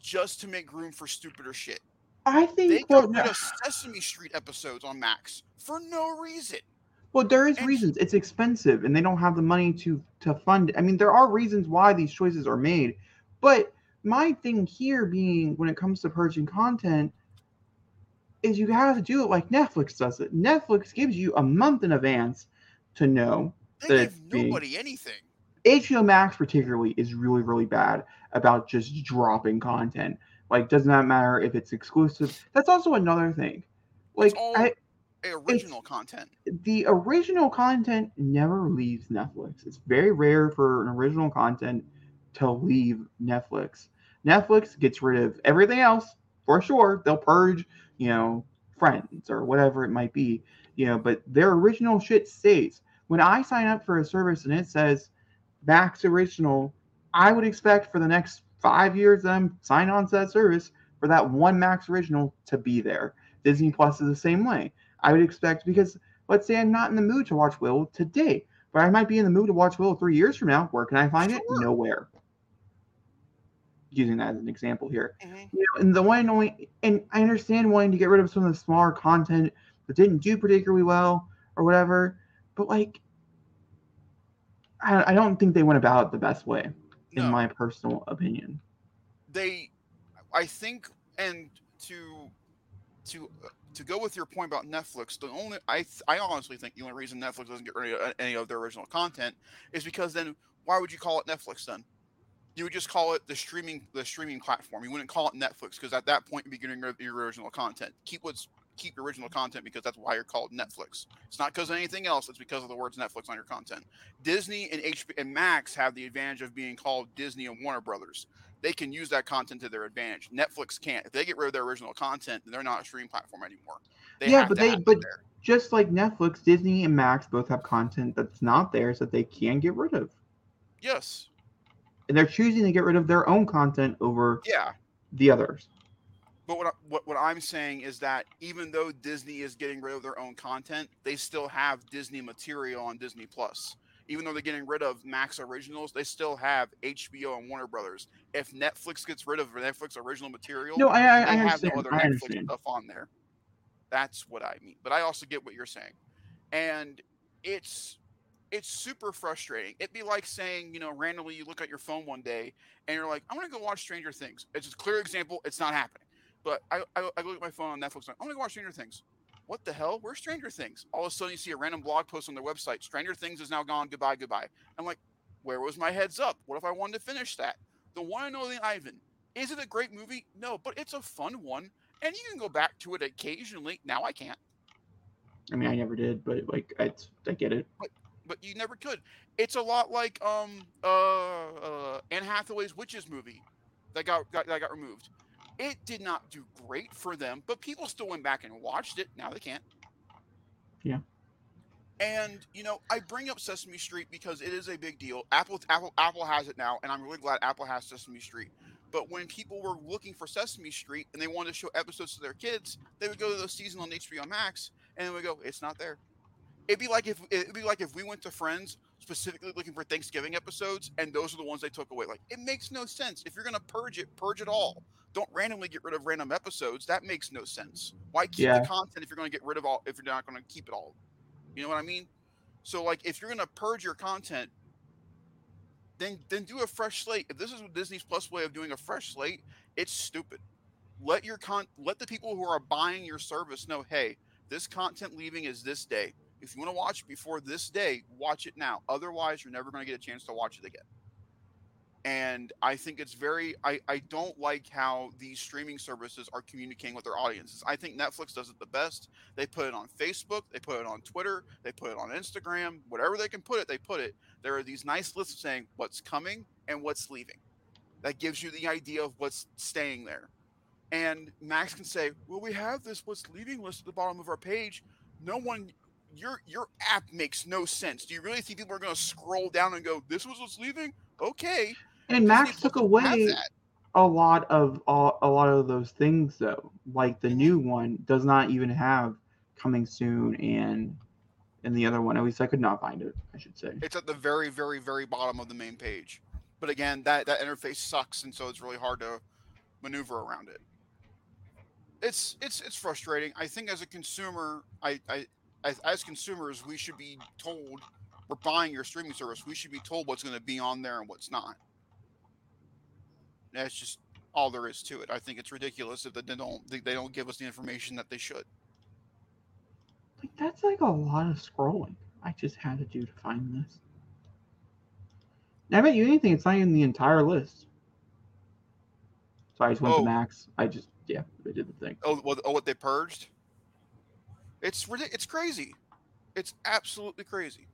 just to make room for stupider shit. I think They well, got no, rid of Sesame Street episodes on Max for no reason. Well, there is And- reasons. It's expensive, and they don't have the money to to fund. it. I mean, there are reasons why these choices are made, but my thing here being when it comes to purging content is you have to do it like Netflix does it. Netflix gives you a month in advance to know. They that give it's being- nobody anything. HBO Max particularly is really really bad about just dropping content. Like, does not matter if it's exclusive. That's also another thing. Like, it's all I, original content. the original content never leaves Netflix. It's very rare for an original content to leave Netflix. Netflix gets rid of everything else for sure. They'll purge, you know, friends or whatever it might be, you know, but their original shit stays. When I sign up for a service and it says Max Original, I would expect for the next five years that I'm signed on to that service for that one Max Original to be there. Disney Plus is the same way. I would expect because let's say I'm not in the mood to watch Will today, but I might be in the mood to watch Will three years from now. Where can I find it? Nowhere. Using that as an example here. Mhm. You know, and the one only, and I understand wanting to get rid of some of the smaller content that didn't do particularly well or whatever, but like, I, I don't think they went about it the best way, in my personal opinion. they i think and to to to go with your point about netflix the only i th- i honestly think the only reason netflix doesn't get rid of any of their original content is because then why would you call it netflix then you would just call it the streaming the streaming platform you wouldn't call it netflix because at that point you'd be getting rid of your original content keep what's keep your original content because that's why you're called netflix it's not because of anything else it's because of the words netflix on your content disney and hb and max have the advantage of being called disney and warner brothers they can use that content to their advantage. Netflix can't. If they get rid of their original content, then they're not a streaming platform anymore. They Yeah, but they- but-. Just like Netflix, Disney, and Max both have content that's not theirs that they can get rid of. yes, And they're choosing to get rid of their own content over yeah. the others. But what, what what I'm saying is that even though Disney is getting rid of their own content, they still have Disney material on Disney Plus. Even though they're getting rid of Max originals, they still have HBO and Warner Brothers. If Netflix gets rid of Netflix original material, No, I, I, they I have no other I Netflix understand. stuff on there. That's what I mean. But I also get what you're saying, and it's it's super frustrating. It'd be like saying, you know, randomly you look at your phone one day and you're like, I'm gonna go watch Stranger Things. It's a clear example. It's not happening. But I, I, I look at my phone on Netflix. Like, I'm gonna go watch Stranger Things. What the hell? Where's Stranger Things? All of a sudden, you see a random blog post on their website. Stranger Things is now gone. Goodbye, goodbye. I'm like, where was my heads up? What if I wanted to finish that? The one and only Ivan. Is it a great movie? No, but it's a fun one, and you can go back to it occasionally. Now I can't, I mean, I never did, but like, I, I get it. but you never could. It's a lot like um uh, uh Anne Hathaway's Witches movie that got, got that got removed. It did not do great for them, but people still went back and watched it. Now they can't. Yeah. And you know, I bring up Sesame Street because it is a big deal. Apple, Apple, Apple has it now, and I'm really glad Apple has Sesame Street. But when people were looking for Sesame Street and they wanted to show episodes to their kids, they would go to the season on HBO Max, and they would go, "It's not there." It'd be like if it'd be like if we went to Friends specifically looking for Thanksgiving episodes, and those are the ones they took away. Like it makes no sense. If you're gonna purge it, purge it all. Don't randomly get rid of random episodes. That makes no sense. Why keep Yeah. the content if you're gonna get rid of all? If you're not gonna keep it all, you know what I mean? So like, if you're gonna purge your content, then then do a fresh slate. If this is Disney's Plus way of doing a fresh slate, it's stupid. Let your con let the people who are buying your service know, hey, this content leaving is this day. If you want to watch it before this day, watch it now. Otherwise, you're never going to get a chance to watch it again. And I think it's very, I, I don't like how these streaming services are communicating with their audiences. I think Netflix does it the best. They put it on Facebook, they put it on Twitter, they put it on Instagram, whatever they can put it, they put it. There are these nice lists saying what's coming and what's leaving. That gives you the idea of what's staying there. And Max can say, well, we have this what's leaving list at the bottom of our page. No one your your app makes no sense. Do you really think people are going to scroll down and go, "This was what's leaving"? Okay, And Max took away a lot of a lot of those things though. Like the Mhm. new one does not even have coming soon and and the other one at least I could not find it, I should say. It's at the very, very, very bottom of the main page. But again, that that interface sucks, and so it's really hard to maneuver around it. It's it's it's frustrating. I think as a consumer, I I as, as consumers, we should be told we're buying your streaming service. We should be told what's going to be on there and what's not. That's just all there is to it. I think it's ridiculous if they don't they don't give us the information that they should. Like that's like a lot of scrolling. I just had to do to find this. I bet you anything, it's not in the entire list. So I just went Oh. to max. I just yeah, they did the thing. Oh, what, oh, what they purged? It's It's crazy. It's absolutely crazy.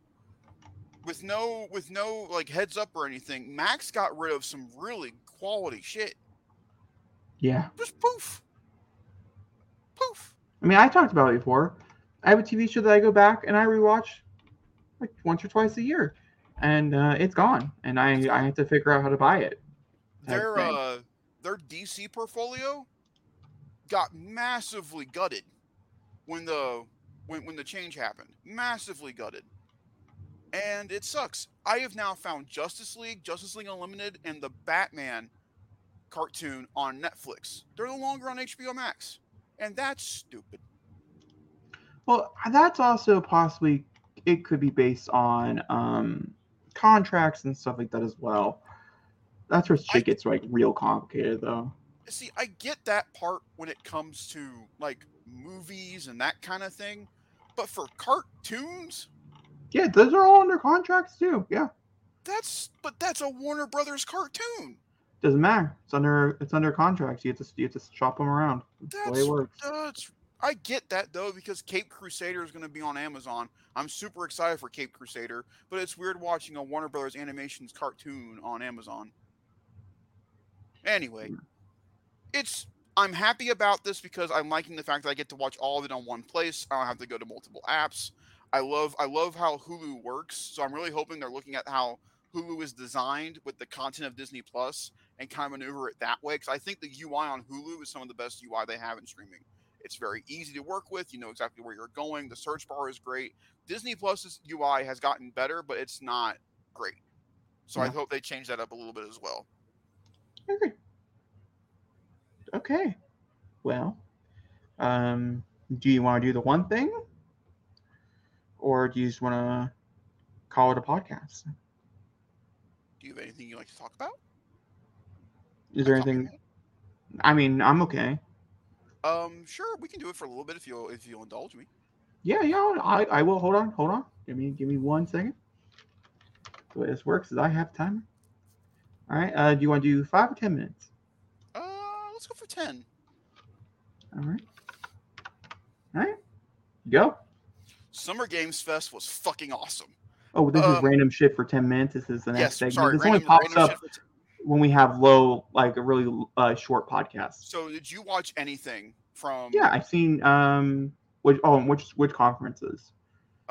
With no with no like heads up or anything, Max got rid of some really quality shit. Yeah. Just poof, poof. I mean, I talked about it before. I have a TV show that I go back and I rewatch like once or twice a year, and uh, it's gone, and I I have to figure out how to buy it. Their uh their DC portfolio got massively gutted when the when when the change happened. Massively gutted. And it sucks. I have now found Justice League, Justice League Unlimited, and the Batman cartoon on Netflix. They're no longer on HBO Max. And that's stupid. Well, that's also possibly it could be based on um, contracts and stuff like that as well. That's where shit gets like real complicated, though. See, I get that part when it comes to like movies and that kind of thing. But for cartoons, Yeah, those are all under contracts too. Yeah, that's but that's a Warner Brothers cartoon. doesn't matter. It's under it's under contracts. You have to you have to shop them around. That's the way it works. That's I get that though because Cape Crusader is going to be on Amazon. I'm super excited for Cape Crusader, but it's weird watching a Warner Brothers Animations cartoon on Amazon. Anyway, it's I'm happy about this because I'm liking the fact that I get to watch all of it on one place. I don't have to go to multiple apps. I love I love how Hulu works, so I'm really hoping they're looking at how Hulu is designed with the content of Disney Plus and kind of maneuver it that way because I think the UI on Hulu is some of the best UI they have in streaming. It's very easy to work with. You know exactly where you're going. The search bar is great. Disney Plus's UI has gotten better, but it's not great. So I hope they change that up a little bit as well. Okay. Okay. Well, um, do you want to do the one thing, or do you just want to call it a podcast? Do you have anything you'd like to talk about? Is there talking anything? I mean, I'm okay. Um, sure, we can do it for a little bit if you'll if you'll indulge me. Yeah, yeah. I, I will. Hold on, hold on. Give me, give me one second. The way this works is I have time. All right. Uh, do you want to do five or ten minutes? Let's go for ten. All right. All right. Go. Summer Games Fest was fucking awesome. Oh, this is Um, random shit for ten minutes. This is the next yes, segment. sorry. this Random, only pops up t- when we have low, like a really uh, short podcast. so, did you watch anything from? Yeah, I've seen um which oh and which which conferences?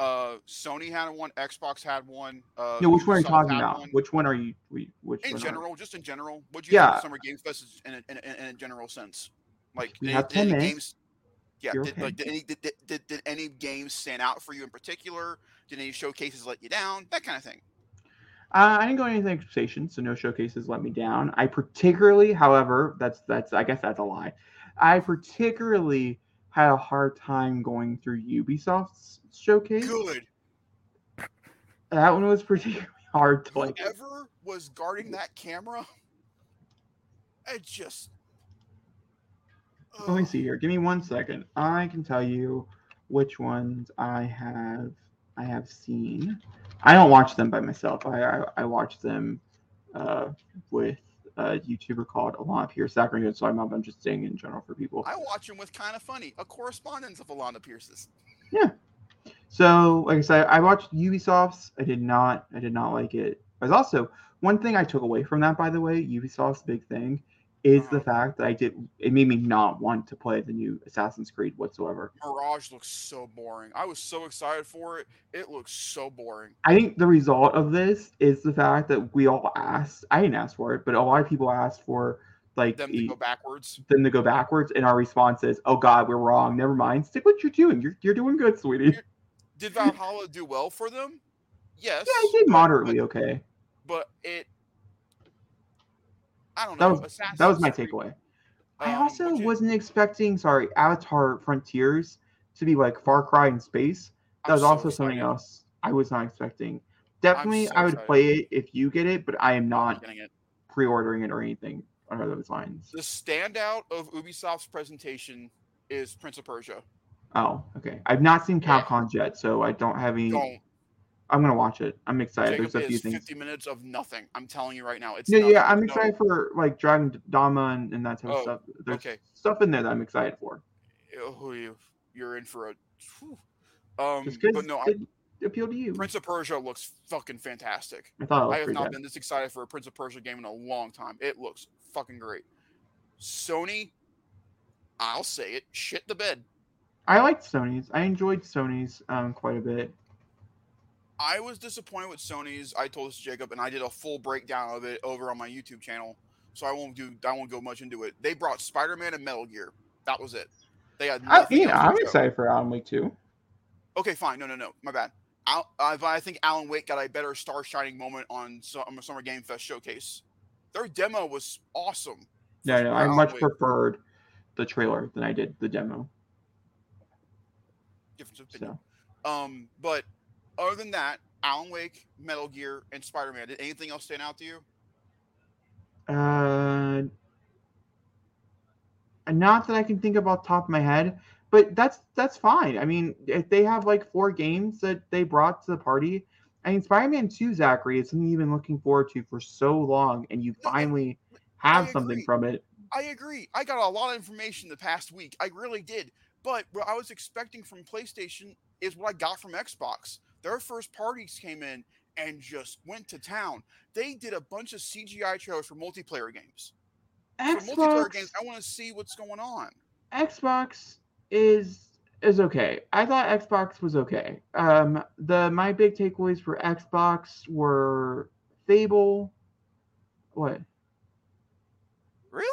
Uh, Sony had one. Xbox had one. Uh, No, which one are you talking about? one. Which one are you which in are- general, just in general, what do you think Yeah. Summer Games Fest in a, in, a, in a general sense? Like, We did, did any games? Yeah, did, okay. like did any did, did, did, any games stand out for you in particular? Did any showcases let you down? That kind of thing. Uh, I didn't go anything expectations, so no showcases let me down. I particularly, however, that's that's I guess that's a lie. I particularly had a hard time going through Ubisoft's showcase. Good. That one was particularly hard to like. Whoever was guarding that camera, it just. Let me see here. Give me one second. I can tell you which ones I have I have seen. I don't watch them by myself. I I, I watch them uh, with a YouTuber called Alana Pierce. Sacramento, so I'm I'm just saying in general for people. I watch him with Kinda Funny, a correspondence of Alana Pierce's. Yeah. So, like I said, I watched Ubisoft's. I did not. I did not like it. I was also one thing I took away from that, by the way. Ubisoft's big thing is the fact that I did. It made me not want to play the new Assassin's Creed whatsoever. Mirage looks so boring. I was so excited for it. It looks so boring. I think the result of this is the fact that we all asked. I didn't ask for it, but a lot of people asked for like Them to go backwards. them to go backwards, and our response is, "Oh God, we're wrong. Never mind. Stick what you're doing. You're you're doing good, sweetie." Did Valhalla do well for them? Yes. Yeah, I did moderately But, okay. but it. I don't That know. was that was my Creed, takeaway. I um, also you- wasn't expecting, sorry, Avatar Frontiers to be like Far Cry in space. that was so also something else I was not expecting. Definitely, so I would excited. play it if you get it, but I am not pre-ordering it or anything under those lines. The standout of Ubisoft's presentation is Prince of Persia. Oh, okay. I've not seen Yeah. Capcom yet, so I don't have any. Don't. I'm gonna watch it. I'm excited. Jacob There's a few things. 50 minutes of nothing. I'm telling you right now. It's Yeah, nothing. yeah. I'm No- excited for like Dragon Dogma and, and that type of Oh, stuff. There's okay. stuff in there that I'm excited for. Oh, you, you're in for a. whew. Um, but no, I, appeal to you. Prince of Persia looks fucking fantastic. I thought it I have not been this excited for a Prince of Persia game in a long time. It looks fucking great. Sony, I'll say it, shit the bed. I liked Sony's. I enjoyed Sony's um quite a bit. I was disappointed with Sony's. I told this to Jacob, and I did a full breakdown of it over on my YouTube channel. So I won't do. I won't go much into it. They brought Spider Man and Metal Gear. That was it. They had. I, you know, I'm excited for Alan Wake too. Okay, fine. No, no, no. My bad. I, I think Alan Wake got a better star shining moment on Summer, Summer Game Fest showcase. Their demo was awesome. Yeah, no, I Alan much Wake. preferred the trailer than I did the demo. Difference of opinion. So Um, but other than that, Alan Wake, Metal Gear, and Spider Man. Did anything else stand out to you? Uh, not that I can think about top of my head, but that's that's fine. I mean, if they have like four games that they brought to the party, I mean, Spider-Man Two, Zachary, is something you've been looking forward to for so long, and you finally have something from it. I agree. I got a lot of information the past week. I really did. But what I was expecting from PlayStation is what I got from Xbox. Their first parties came in and just went to town. They did a bunch of CGI trailers for multiplayer games. For multiplayer games, I want to see what's going on. Xbox is is okay. I thought Xbox was okay. Um, the my big takeaways for Xbox were Fable. What? Really?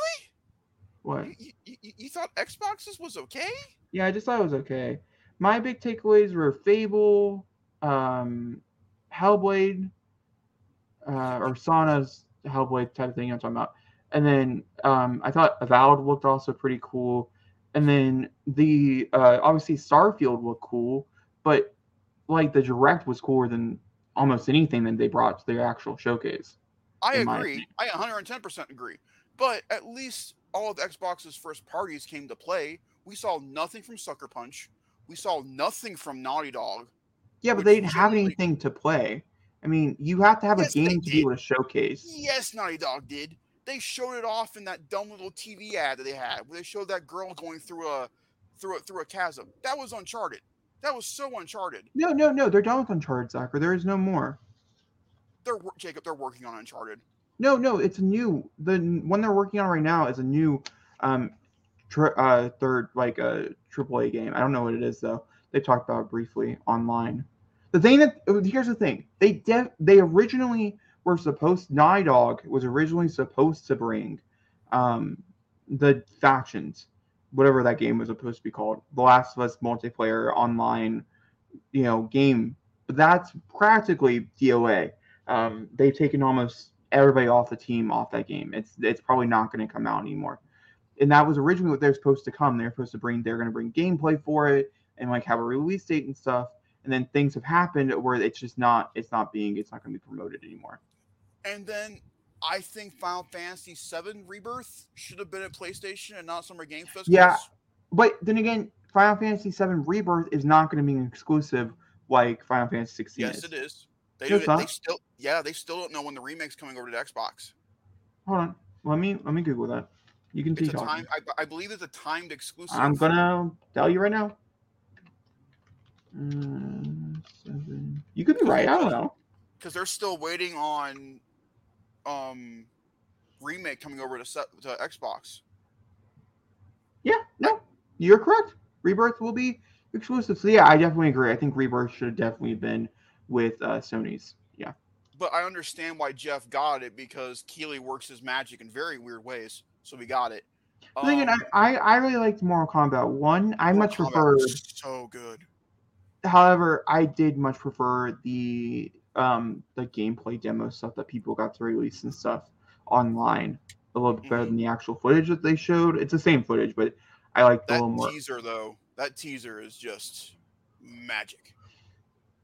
What? You, you, you- you thought Xboxes was okay? Yeah, I just thought it was okay. My big takeaways were Fable, um, Hellblade, uh, or Senua's Hellblade type of thing I'm talking about. And then um, I thought Avowed looked also pretty cool. And then the uh, obviously Starfield looked cool, but like the direct was cooler than almost anything that they brought to their actual showcase. I agree. I 110% agree. But at least all of Xbox's first parties came to play. We saw nothing from Sucker Punch. We saw nothing from Naughty Dog. Yeah, but they didn't have generally- anything to play. I mean, you have to have Yes, a game to be able to showcase. Yes, Naughty Dog did. They showed it off in that dumb little TV ad that they had, where they showed that girl going through a through a through a chasm. That was Uncharted. That was so Uncharted. No, no, no. They're done with Uncharted, Zachary. There is no more. They're Jacob. They're working on Uncharted. No, no. It's a new. The one they're working on right now is a new, um, tr- uh, third like a AAA game. I don't know what it is though. They talked about briefly online. The thing that here's the thing. They def, they originally were supposed. Naughty Dog was originally supposed to bring, um, the factions, whatever that game was supposed to be called, The Last of Us multiplayer online, you know, game. But that's practically DOA. Um, they've taken almost everybody off the team off that game. It's it's probably not going to come out anymore. And that was originally what they're supposed to come. They're supposed to bring. They're going to bring gameplay for it and like have a release date and stuff. And then things have happened where it's just not. It's not being. It's not going to be promoted anymore. And then I think Final Fantasy VII Rebirth should have been at PlayStation and not Summer Game Fest. Yeah. But then again, Final Fantasy VII Rebirth is not going to be an exclusive like Final Fantasy 16 Yes, is. it is. They, No, it's do, they still, yeah, they still don't know when the remake's coming over to Xbox. Hold on. Let me let me Google that. You can It's a time. I, I believe it's a timed exclusive. I'm gonna tell you right now. Seven. You could be right. I don't know. because they're still waiting on um remake coming over to set to Xbox. Yeah, no, you're correct. Rebirth will be exclusive. So yeah, I definitely agree. I think Rebirth should have definitely been with uh, Sony's. Yeah, But I understand why Geoff got it because Keighley works his magic in very weird ways. So we got it. But again, Um, I, I I really liked Mortal Kombat One. I Mortal much prefer. so good. However, I did much prefer the um the gameplay demo stuff that people got to release and stuff online a little bit better Mhm. than the actual footage that they showed. It's the same footage, but I like a That little more. teaser though, that teaser is just magic.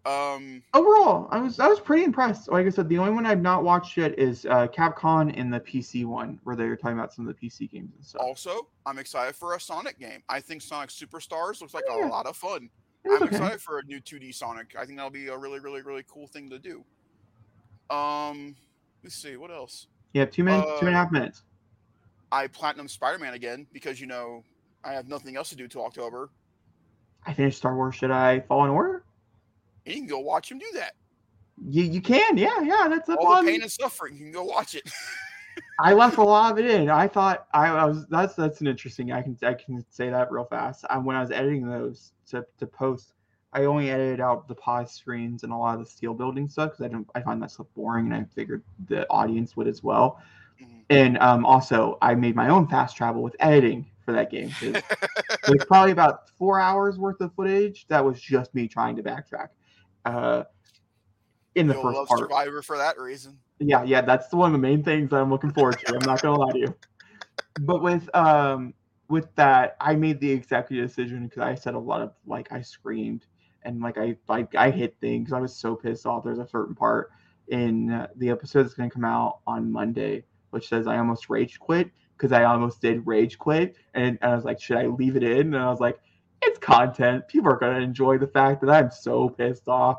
Um, Overall, I was I was pretty impressed. Like I said, the only one I've not watched yet is uh, Capcom and the PC one, where they were talking about some of the PC games and stuff. also, I'm excited for a Sonic game. I think Sonic Superstars looks like yeah. a lot of fun. I'm okay. excited for a new 2D Sonic. I think that'll be a really, really, really cool thing to do. Um, let's see what else. You have two minutes, two and a Uh, half minutes. I platinum Spider-Man again because you know I have nothing else to do till October. I finished Star Wars Jedi Fallen Order. You can go watch him do that. You you can, yeah, yeah. That's up All the pain and suffering, you can go watch it. I left a lot of it in. I thought I, I was that's that's an interesting. I can I can say that real fast. I, when I was editing those to, to post, I only edited out the pause screens and a lot of the steel building stuff because I don't I find that stuff boring, and I figured the audience would as well. Mhm. And um, also, I made my own fast travel with editing for that game. There's probably about four hours worth of footage that was just me trying to backtrack. Uh, in the You'll first love part. Survivor for that reason. Yeah, yeah, that's one of the main things that I'm looking forward to. I'm not gonna lie to you. But with um with that, I made the executive decision because I said a lot of like I screamed and like I like I hit things. I was so pissed off. There's a certain part in uh, the episode that's gonna come out on Monday, which says I almost rage quit because I almost did rage quit, and, and I was like, should I leave it in? And I was like, it's content. People are gonna enjoy the fact that I'm so pissed off.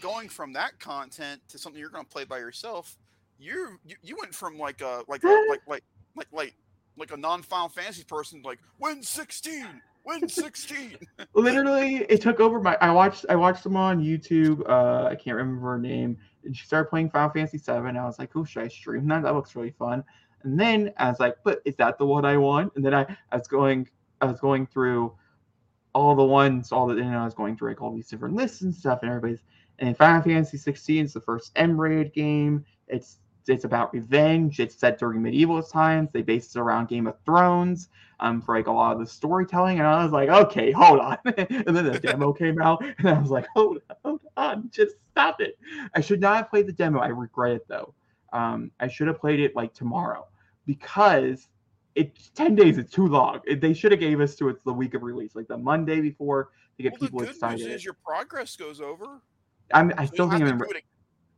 Going from that content to something you're going to play by yourself, you you, you went from like a like a like like like like like a non-Final Fantasy person like win 16, win 16. literally it took over my i watched i watched them on youtube uh i can't remember her name and she started playing final fantasy 7 i was like oh should i stream that? That looks really fun. And then i was like but is that the one i want? And then i, I was going i was going through all the ones all the know i was going through like all these different lists and stuff and everybody's and final fantasy 16 is the first m-raid game it's it's about revenge it's set during medieval times they base it around game of thrones um, for like a lot of the storytelling. And I was like, okay, hold on. and then the demo came out, and I was like, hold on, hold on, just stop it. I should not have played the demo. I regret it though. Um, I should have played it like tomorrow because it's 10 days. It's too long. It- they should have gave us to it the week of release, like the Monday before to get well, the people good excited. news is your progress goes over. I'm, I still think I'm.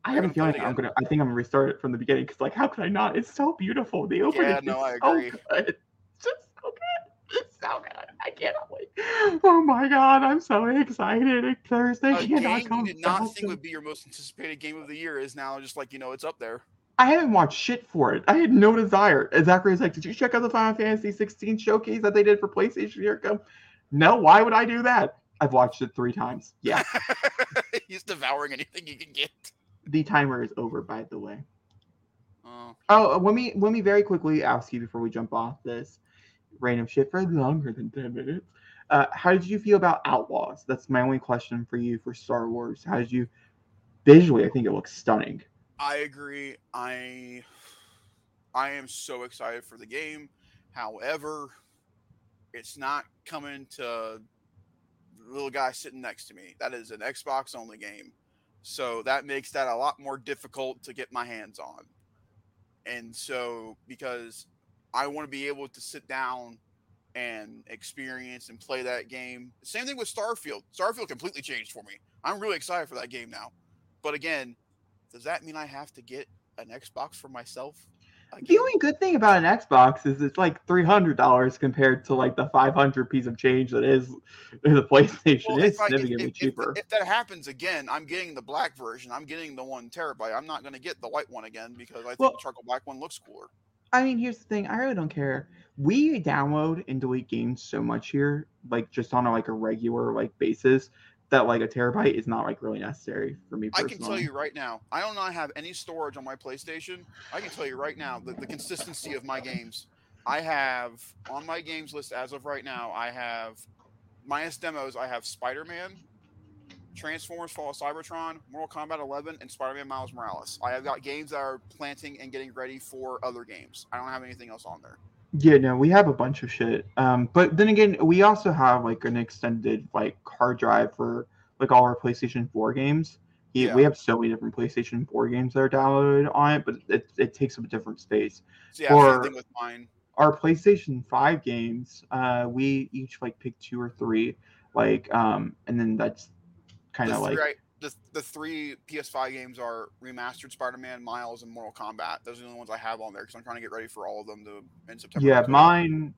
I have a feeling I'm gonna. I think I'm gonna restart it from the beginning because, like, how could I not? It's so beautiful. The opening Yeah, is no, I so agree. good. It's just so good. It's so good. I cannot wait. Oh my god, I'm so excited. Thursday A cannot game come you did not think would be your most anticipated game of the year is now just like you know it's up there. I haven't watched shit for it. I had no desire. Zachary was like, "Did you check out the Final Fantasy 16 showcase that they did for PlayStation Year Come?" No. Why would I do that? I've watched it three times. Yeah. He's devouring anything he can get. the timer is over, by the way. Uh, Oh, let me let me very quickly ask you before we jump off this random shit for longer than ten minutes. Uh, how did you feel about Outlaws? That's my only question for you for Star Wars. How did you visually? I think it looks stunning. I agree. I I am so excited for the game. However, it's not coming to little guy sitting next to me. That is an Xbox only game. So that makes that a lot more difficult to get my hands on. And so because I want to be able to sit down and experience and play that game. Same thing with Starfield. Starfield completely changed for me. I'm really excited for that game now. But again, does that mean I have to get an Xbox for myself? The only good thing about an Xbox is it's like three hundred dollars compared to like the five hundred piece of change that is the PlayStation. Well, it's if, I, if, significantly if- if- cheaper. if that happens again, I'm getting the black version. I'm getting the one terabyte. I'm not going to get the white one again because I think Well- the charcoal black one looks cooler. I mean, here's the thing. I really don't care. We download and delete games so much here, like just on a like a regular like basis, that like a terabyte is not like really necessary for me I can tell you right now, I do not have any storage on my PlayStation. I can tell you right now the, the consistency of my games. I have on my games list as of right now, I have minus demos, I have Spider Man, Transformers Fall of Cybertron, Mortal Kombat 11, and Spider Man Miles Morales. I have got games that are planting and getting ready for other games. I don't have anything else on there. Yeah, no, we have a bunch of shit. Um, but then again, we also have like an extended like hard drive for like all our PlayStation 4 games. Yeah, We have so many different PlayStation 4 games that are downloaded on it, but it, it takes up a different space. So yeah, Or- same thing with mine. Our PlayStation 5 games, uh, we each like pick two or three, like um, and then that's kind of like I, the the three PS5 games are remastered Spider-Man, Miles, and Mortal Kombat. Those are the only ones I have on there because I'm trying to get ready for all of them to in September. Yeah, mine.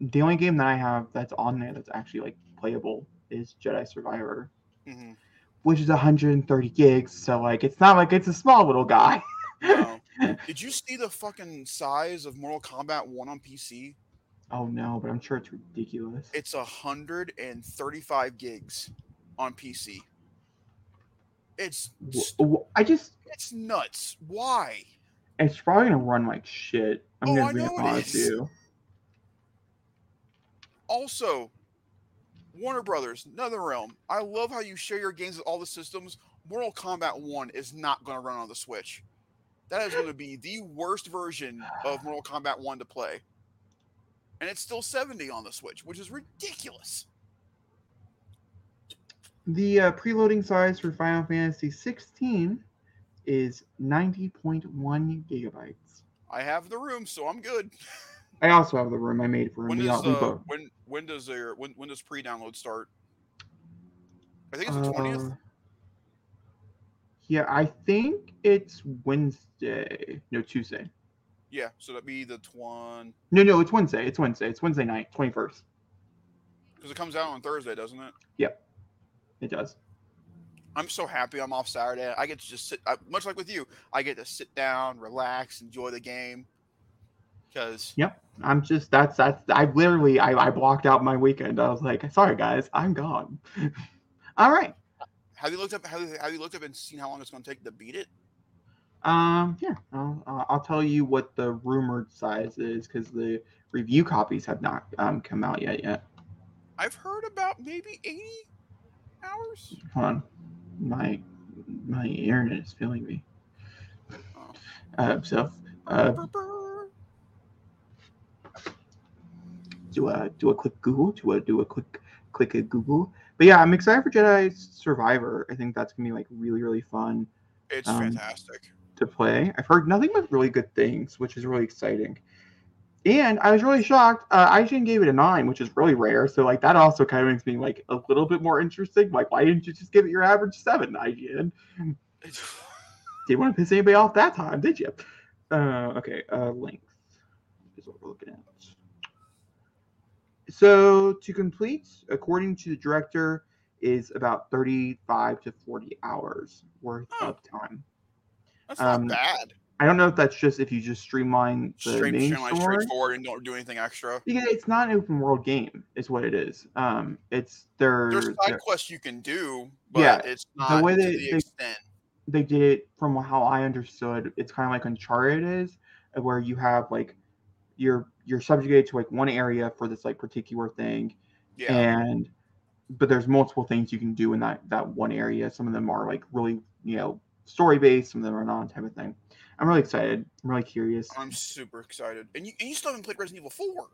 The only game that I have that's on there that's actually like playable is Jedi Survivor, Mhm. which is 130 gigs. So like, it's not like it's a small little guy. No. Did you see the fucking size of Mortal Kombat One on PC? oh no, but I'm sure it's ridiculous. It's hundred and thirty-five gigs on PC. It's I just, it's nuts. Why? it's probably gonna run like shit. I'm Oh, gonna I be honest with you. Also, Warner Brothers, NetherRealm. I love how you share your games with all the systems. Mortal Kombat 1 is not going to run on the Switch. That is going to be the worst version of Mortal Kombat 1 to play. And it's still 70 on the Switch, which is ridiculous. The uh, preloading size for Final Fantasy 16 is 90.1 gigabytes. I have the room, so I'm good. I also have the room I made for When me. does I'll leave uh, when when does their when when does pre-download start? I think it's the 20th. Uh, yeah, I think it's Wednesday. No, Tuesday. Yeah, so that'd be the one No, no, it's Wednesday. It's Wednesday. It's Wednesday night, 21st. because it comes out on Thursday, doesn't it? It does. I'm so happy I'm off Saturday. I get to just sit, much like with you, I get to sit down, relax, enjoy the game. Because yep, I'm just that's that's I literally I, I blocked out my weekend. I was like, sorry guys, I'm gone. All right. have you looked up? Have you, have you looked up and seen how long it's going to take to beat it? Um, yeah, I'll, uh, I'll tell you what the rumored size is because the review copies have not um, come out yet. Yet, I've heard about maybe 80 hours. hold on, my my internet is failing me. Oh. Uh, so uh, Brr, brr. do a do a quick Google, do a do a quick click a Google. But yeah, I'm excited for Jedi Survivor. I think that's gonna be like really really fun It's Um, fantastic. to play. I've heard nothing but really good things, which is really exciting. And I was really shocked. Uh, IGN gave it a nine, which is really rare. So like that also kind of makes me like a little bit more interesting. Like, why didn't you just give it your average seven, IGN? Didn't want to piss anybody off that time, did you? Uh, okay, uh, length is what we're looking at. So to complete, according to the director, is about 35 to 40 hours worth Oh. of time. That's not um, bad. I don't know if that's just if you just streamline the Straight, main streamline, story. straightforward, and don't do anything extra. Yeah, it's not an open world game, is what it is. Um, it's their, There's side their- quests you can do, but Yeah, it's not the way they- the they- extent. they did it from how I understood. It's kind of like Uncharted is, uh, where you have like you're you're subjugated to like one area for this like particular thing, Yeah. and but there's multiple things you can do in that that one area. Some of them are like really you know story based, some of them are not type of thing. I'm really excited. I'm really curious. I'm super excited. And you, and you still haven't played Resident Evil 4.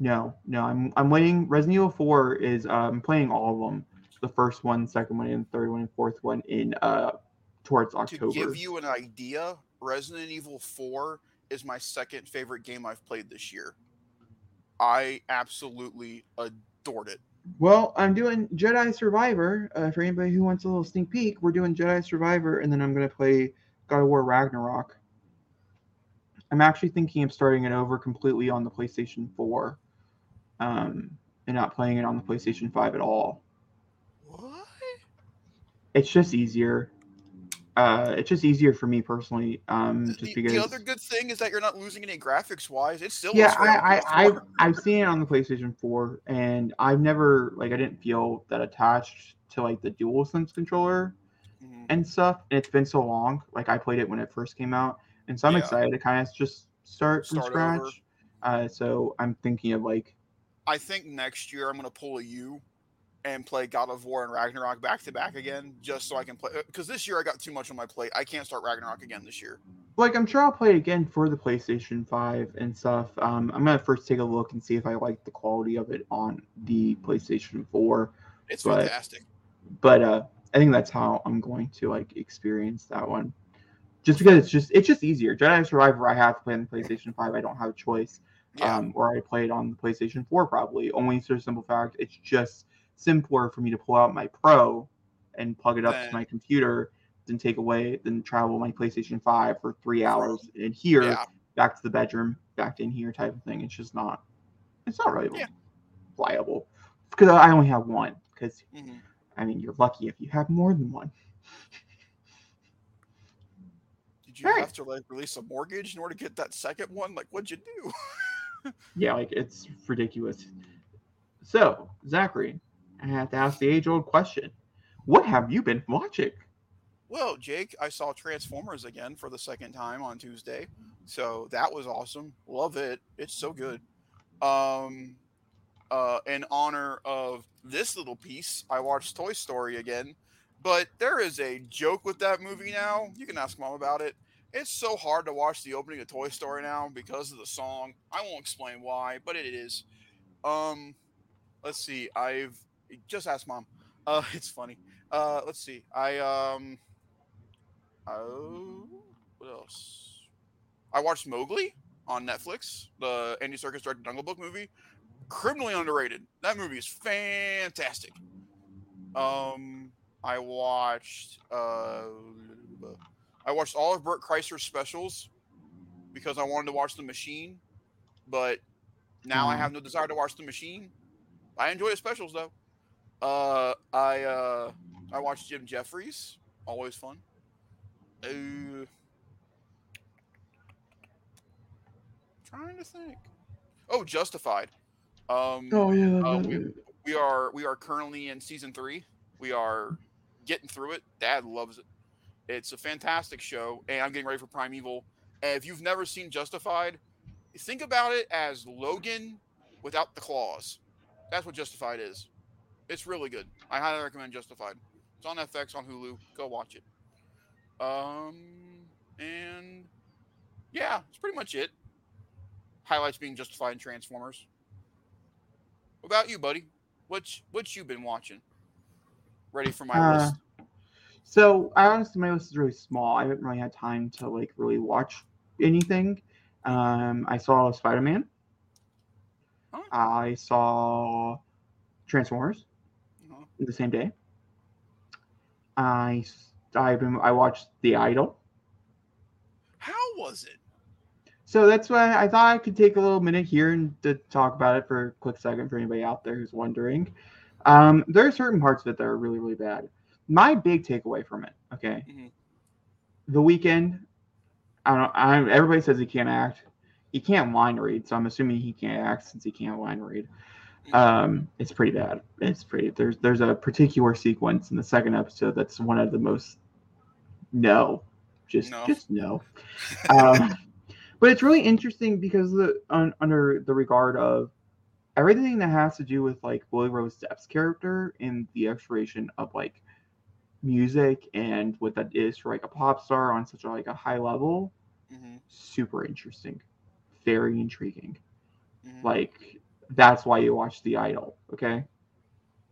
No, no, I'm I'm waiting. Resident Evil 4 is uh, I'm playing all of them. The first one, second one, and third one, and fourth one in uh towards October. To give you an idea, Resident Evil 4 is my second favorite game I've played this year. I absolutely adored it. Well, I'm doing Jedi Survivor. Uh, for anybody who wants a little sneak peek, we're doing Jedi Survivor, and then I'm gonna play God of War Ragnarok. I'm actually thinking of starting it over completely on the PlayStation 4, um, and not playing it on the PlayStation 5 at all. What? It's just easier. Uh, it's just easier for me personally. Um, just The, because. the other good thing is that you're not losing any graphics wise. It's still yeah looks great on I, I i've i've seen it on the playstation 4 and i've never like i didn't feel that attached to like the DualSense controller Mhm. and stuff and it's been so long like i played it when it first came out and so i'm Yeah. excited to kind of just start from Start over. scratch uh so i'm thinking of like I think next year I'm going to pull a U and play God of War and Ragnarok back to back again, just so I can play. Because this year I got too much on my plate. I can't start Ragnarok again this year. like i'm sure i'll play it again for the playstation 5 and stuff um i'm gonna first take a look and see if i like the quality of it on the playstation 4 It's But- fantastic. but uh i think that's how i'm going to like experience that one just because it's just it's just easier jedi survivor i have to play on the playstation 5 i don't have a choice Yeah. um or i play it on the playstation 4 probably only for the simple fact it's just simpler for me to pull out my pro and plug it up Then- to my computer, then take away, then travel my PlayStation 5 for three hours in here, Yeah. back to the bedroom, back in here type of thing. It's just not, it's not really Yeah. viable because I only have one. Because Mhm. I mean, you're lucky if you have more than one. Did you Right. have to like release a mortgage in order to get that second one? Like, what'd you do? Yeah, like it's ridiculous. So, Zachary, I have to ask the age-old question: What have you been watching? Well, Jake, I saw Transformers again for the second time on Tuesday. So that was awesome. Love it. It's so good. Um uh in honor of this little piece, I watched Toy Story again. But there is a joke with that movie now. You can ask mom about it. It's so hard to watch the opening of Toy Story now because of the song. I won't explain why, but it is. Um let's see. I've just asked mom. Uh it's funny. Uh let's see. I um Oh, what else? I watched Mowgli on Netflix, the Andy Serkis directed Jungle Book movie. Criminally underrated. That movie is fantastic. Um, I watched uh, I watched all of Bert Kreischer's specials because I wanted to watch The Machine, but now I Mhm. have no desire to watch The Machine. I enjoy the specials though. Uh, I uh, I watched Jim Jefferies, always fun. Uh, trying to think. Oh, Justified. Um, oh yeah, uh, we, we are we are currently in season three. We are getting through it. Dad loves it. It's a fantastic show, and I'm getting ready for Primeval. And if you've never seen Justified, think about it as Logan without the claws. That's what Justified is. It's really good. I highly recommend Justified. It's on FX on Hulu. Go watch it. Um, and yeah, it's pretty much it. Highlights being Justified and Transformers. What about you, buddy? What's what you been watching? Ready for my Uh, list? So I honestly, my list is really small. I haven't really had time to like really watch anything. Um, I saw Spider Man. Huh? I saw Transformers Uh-huh. the same day. I I've been I watched The Idol. How was it? So that's why I thought I could take a little minute here and to talk about it for a quick second for anybody out there who's wondering. Um, there are certain parts of it that are really, really bad. My big takeaway from it, okay, Mhm. the Weeknd. I don't. I, everybody says he can't act. He can't line read, so I'm assuming he can't act since he can't line read. Um, it's pretty bad. It's pretty. There's there's a particular sequence in the second episode that's one of the most. No, just No. just no. Um, but it's really interesting because the un, under the regard of everything that has to do with like Lily-Rose Depp's character and the exploration of like music and what that is for like a pop star on such a like a high level Mhm, super interesting very intriguing mhm. like that's why you watch the idol okay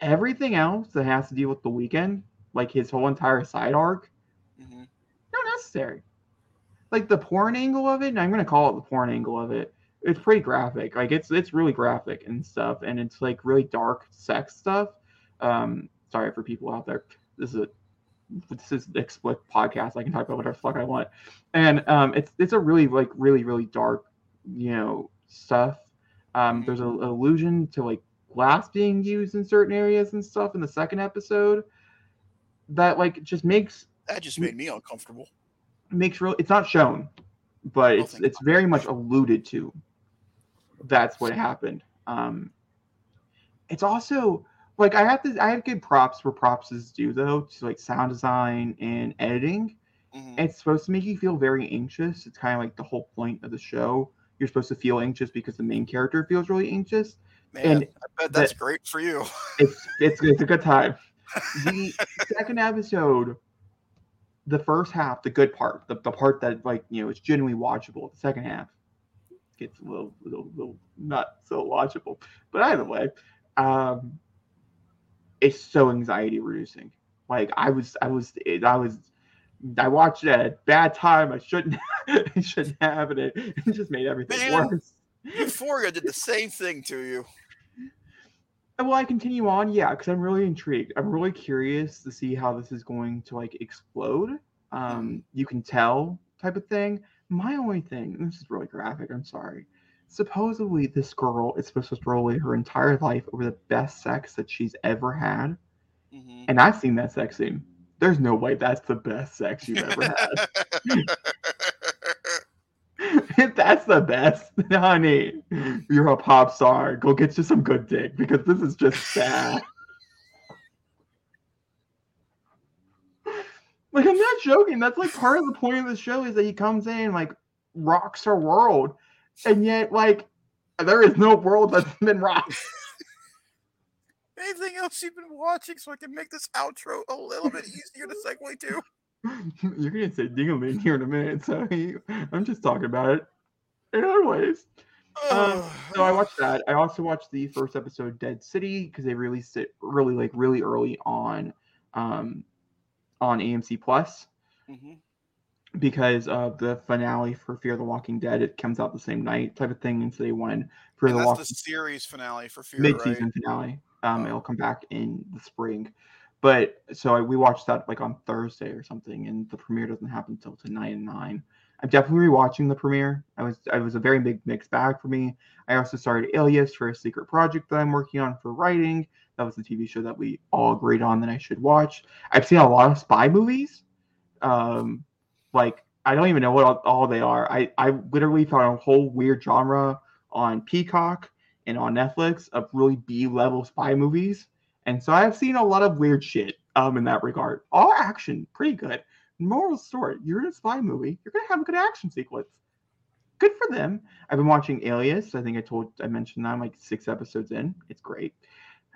everything else that has to deal with the Weeknd like his whole entire side arc Mhm. not necessary. Like the porn angle of it, and I'm gonna call it the porn angle of it. It's pretty graphic. Like it's it's really graphic and stuff, and it's like really dark sex stuff. Um, sorry for people out there. This is a this is an explicit podcast. I can talk about whatever fuck I want, and um, it's it's a really like really really dark, you know, stuff. Um, there's an allusion to like glass being used in certain areas and stuff in the second episode that like just makes That just made me uncomfortable. Makes real it's not shown but it's it's very much alluded to. That's what happened. Um it's also like i have to i have good props where props is due though to like sound design and editing. Mhm. it's supposed to make you feel very anxious. It's kind of like the whole point of the show. You're supposed to feel anxious because the main character feels really anxious. Man, and I bet that's great for you. it's it's it's a good time. The second episode, the first half, the good part, the, the part that like you know is genuinely watchable. The second half gets a little little little not so watchable. But either way, um, it's so anxiety reducing. Like I was I was I was I watched it at a bad time. I shouldn't I shouldn't have and it. It just made everything Man. worse. Euphoria did the same thing to you. Will I continue on? Yeah, because I'm really intrigued. I'm really curious to see how this is going to like explode. Um, you can tell type of thing. My only thing, this is really graphic. I'm sorry. Supposedly, this girl is supposed to throw away her entire life over the best sex that she's ever had, Mhm. and I've seen that sex scene. There's no way that's the best sex you've ever had. that's the best, honey, you're a pop star. Go get you some good dick because this is just sad. like I'm not joking. That's like part of the point of the show is that he comes in and like rocks her world, and yet like there is no world that's been rocked. Anything else you've been watching so I can make this outro a little bit easier to segue to? You're gonna say dingling here in a minute, so I'm just talking about it. In other ways. Um, so I watched that. I also watched the first episode Dead City because they released it really like really early on um on AMC Plus Mhm. because of the finale for Fear the Walking Dead. It comes out the same night type of thing, and so they wanted Fear And the Walking the series finale for Fear, mid-season right? finale. Um, Oh. it'll come back in the spring, but so I, we watched that like on Thursday or something, and the premiere doesn't happen until tonight at nine. I'm definitely rewatching the premiere. I was I was a very big mixed bag for me. I also started Alias for a secret project that I'm working on for writing. That was the TV show that we all agreed on that I should watch. I've seen a lot of spy movies. Um, like I don't even know what all, all they are. I I literally found a whole weird genre on Peacock and on Netflix of really B level spy movies. And so I've seen a lot of weird shit um in that regard. All action, pretty good. Moral story: You're in a spy movie. You're gonna have a good action sequence. Good for them. I've been watching Alias. I think I told I mentioned that I'm like six episodes in. It's great.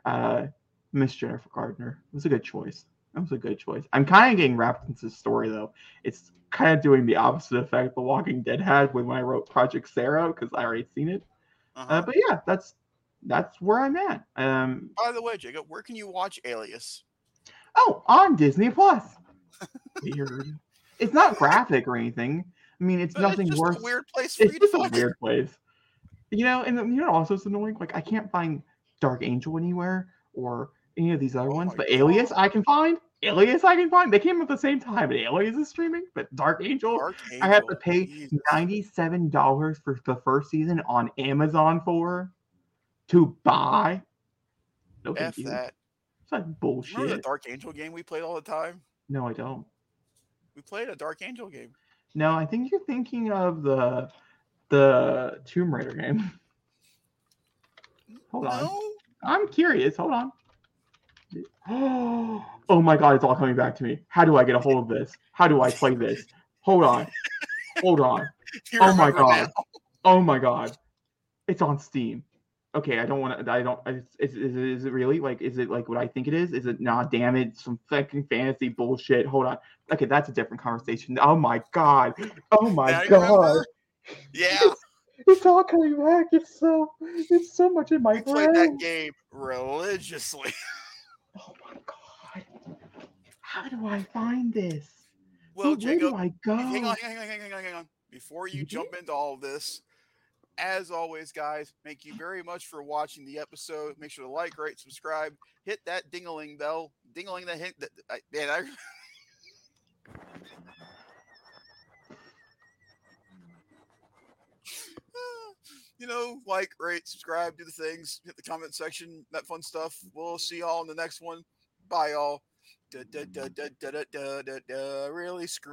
Uh, Miss Jennifer Garner it was a good choice. That was a good choice. I'm kind of getting wrapped into the story though. It's kind of doing the opposite effect The Walking Dead had when I wrote Project Sarah because I already seen it. Uh-huh. Uh, but yeah, that's that's where I'm at. Um, By the way, Jacob, where can you watch Alias? oh, on Disney Plus. Weird. It's not graphic or anything. I mean, it's But nothing it's worse. a weird place for It's you to just a weird place. You know, and you know, also it's annoying. Like I can't find Dark Angel anywhere or any of these other Oh ones, but Alias I can find. Alias I can find. They came at the same time, but Alias is streaming. But Dark Angel, Dark I have to pay Jesus. ninety-seven dollars for the first season on Amazon for to buy. No, thank F you. that. It's like Remember the. Dark Angel game we played all the time? No, I don't. We played a Dark Angel game. No, I think you're thinking of the the Tomb Raider game. Hold on. I'm curious. Hold on. Oh my god, it's all coming back to me. How do I get a hold of this? How do I play this? Hold on. Hold on. Oh my God. now. Oh my god. It's on Steam. Okay, I don't want to. I don't. Is, is, is it really like? Is it like what I think it is? Is it not? Damn it! Some fucking fantasy bullshit. Hold on. Okay, that's a different conversation. Oh my god. Oh my Now god. Yeah, It's all coming back. It's so. It's so much in my we played that game religiously. Oh my god. How do I find this? Well, Where Jacob, do I go? hang on, hang on, hang on, hang on, hang on. Before you Mhm. jump into all of this, as always, guys, thank you very much for watching the episode. Make sure to like, rate, subscribe, hit that dingling bell, dingling the hint. That, I, man, I. you know, like, rate, subscribe, do the things, hit the comment section, that fun stuff. We'll see y'all in the next one. Bye, y'all. Da, da, da, da, da, da, da, da, really screw.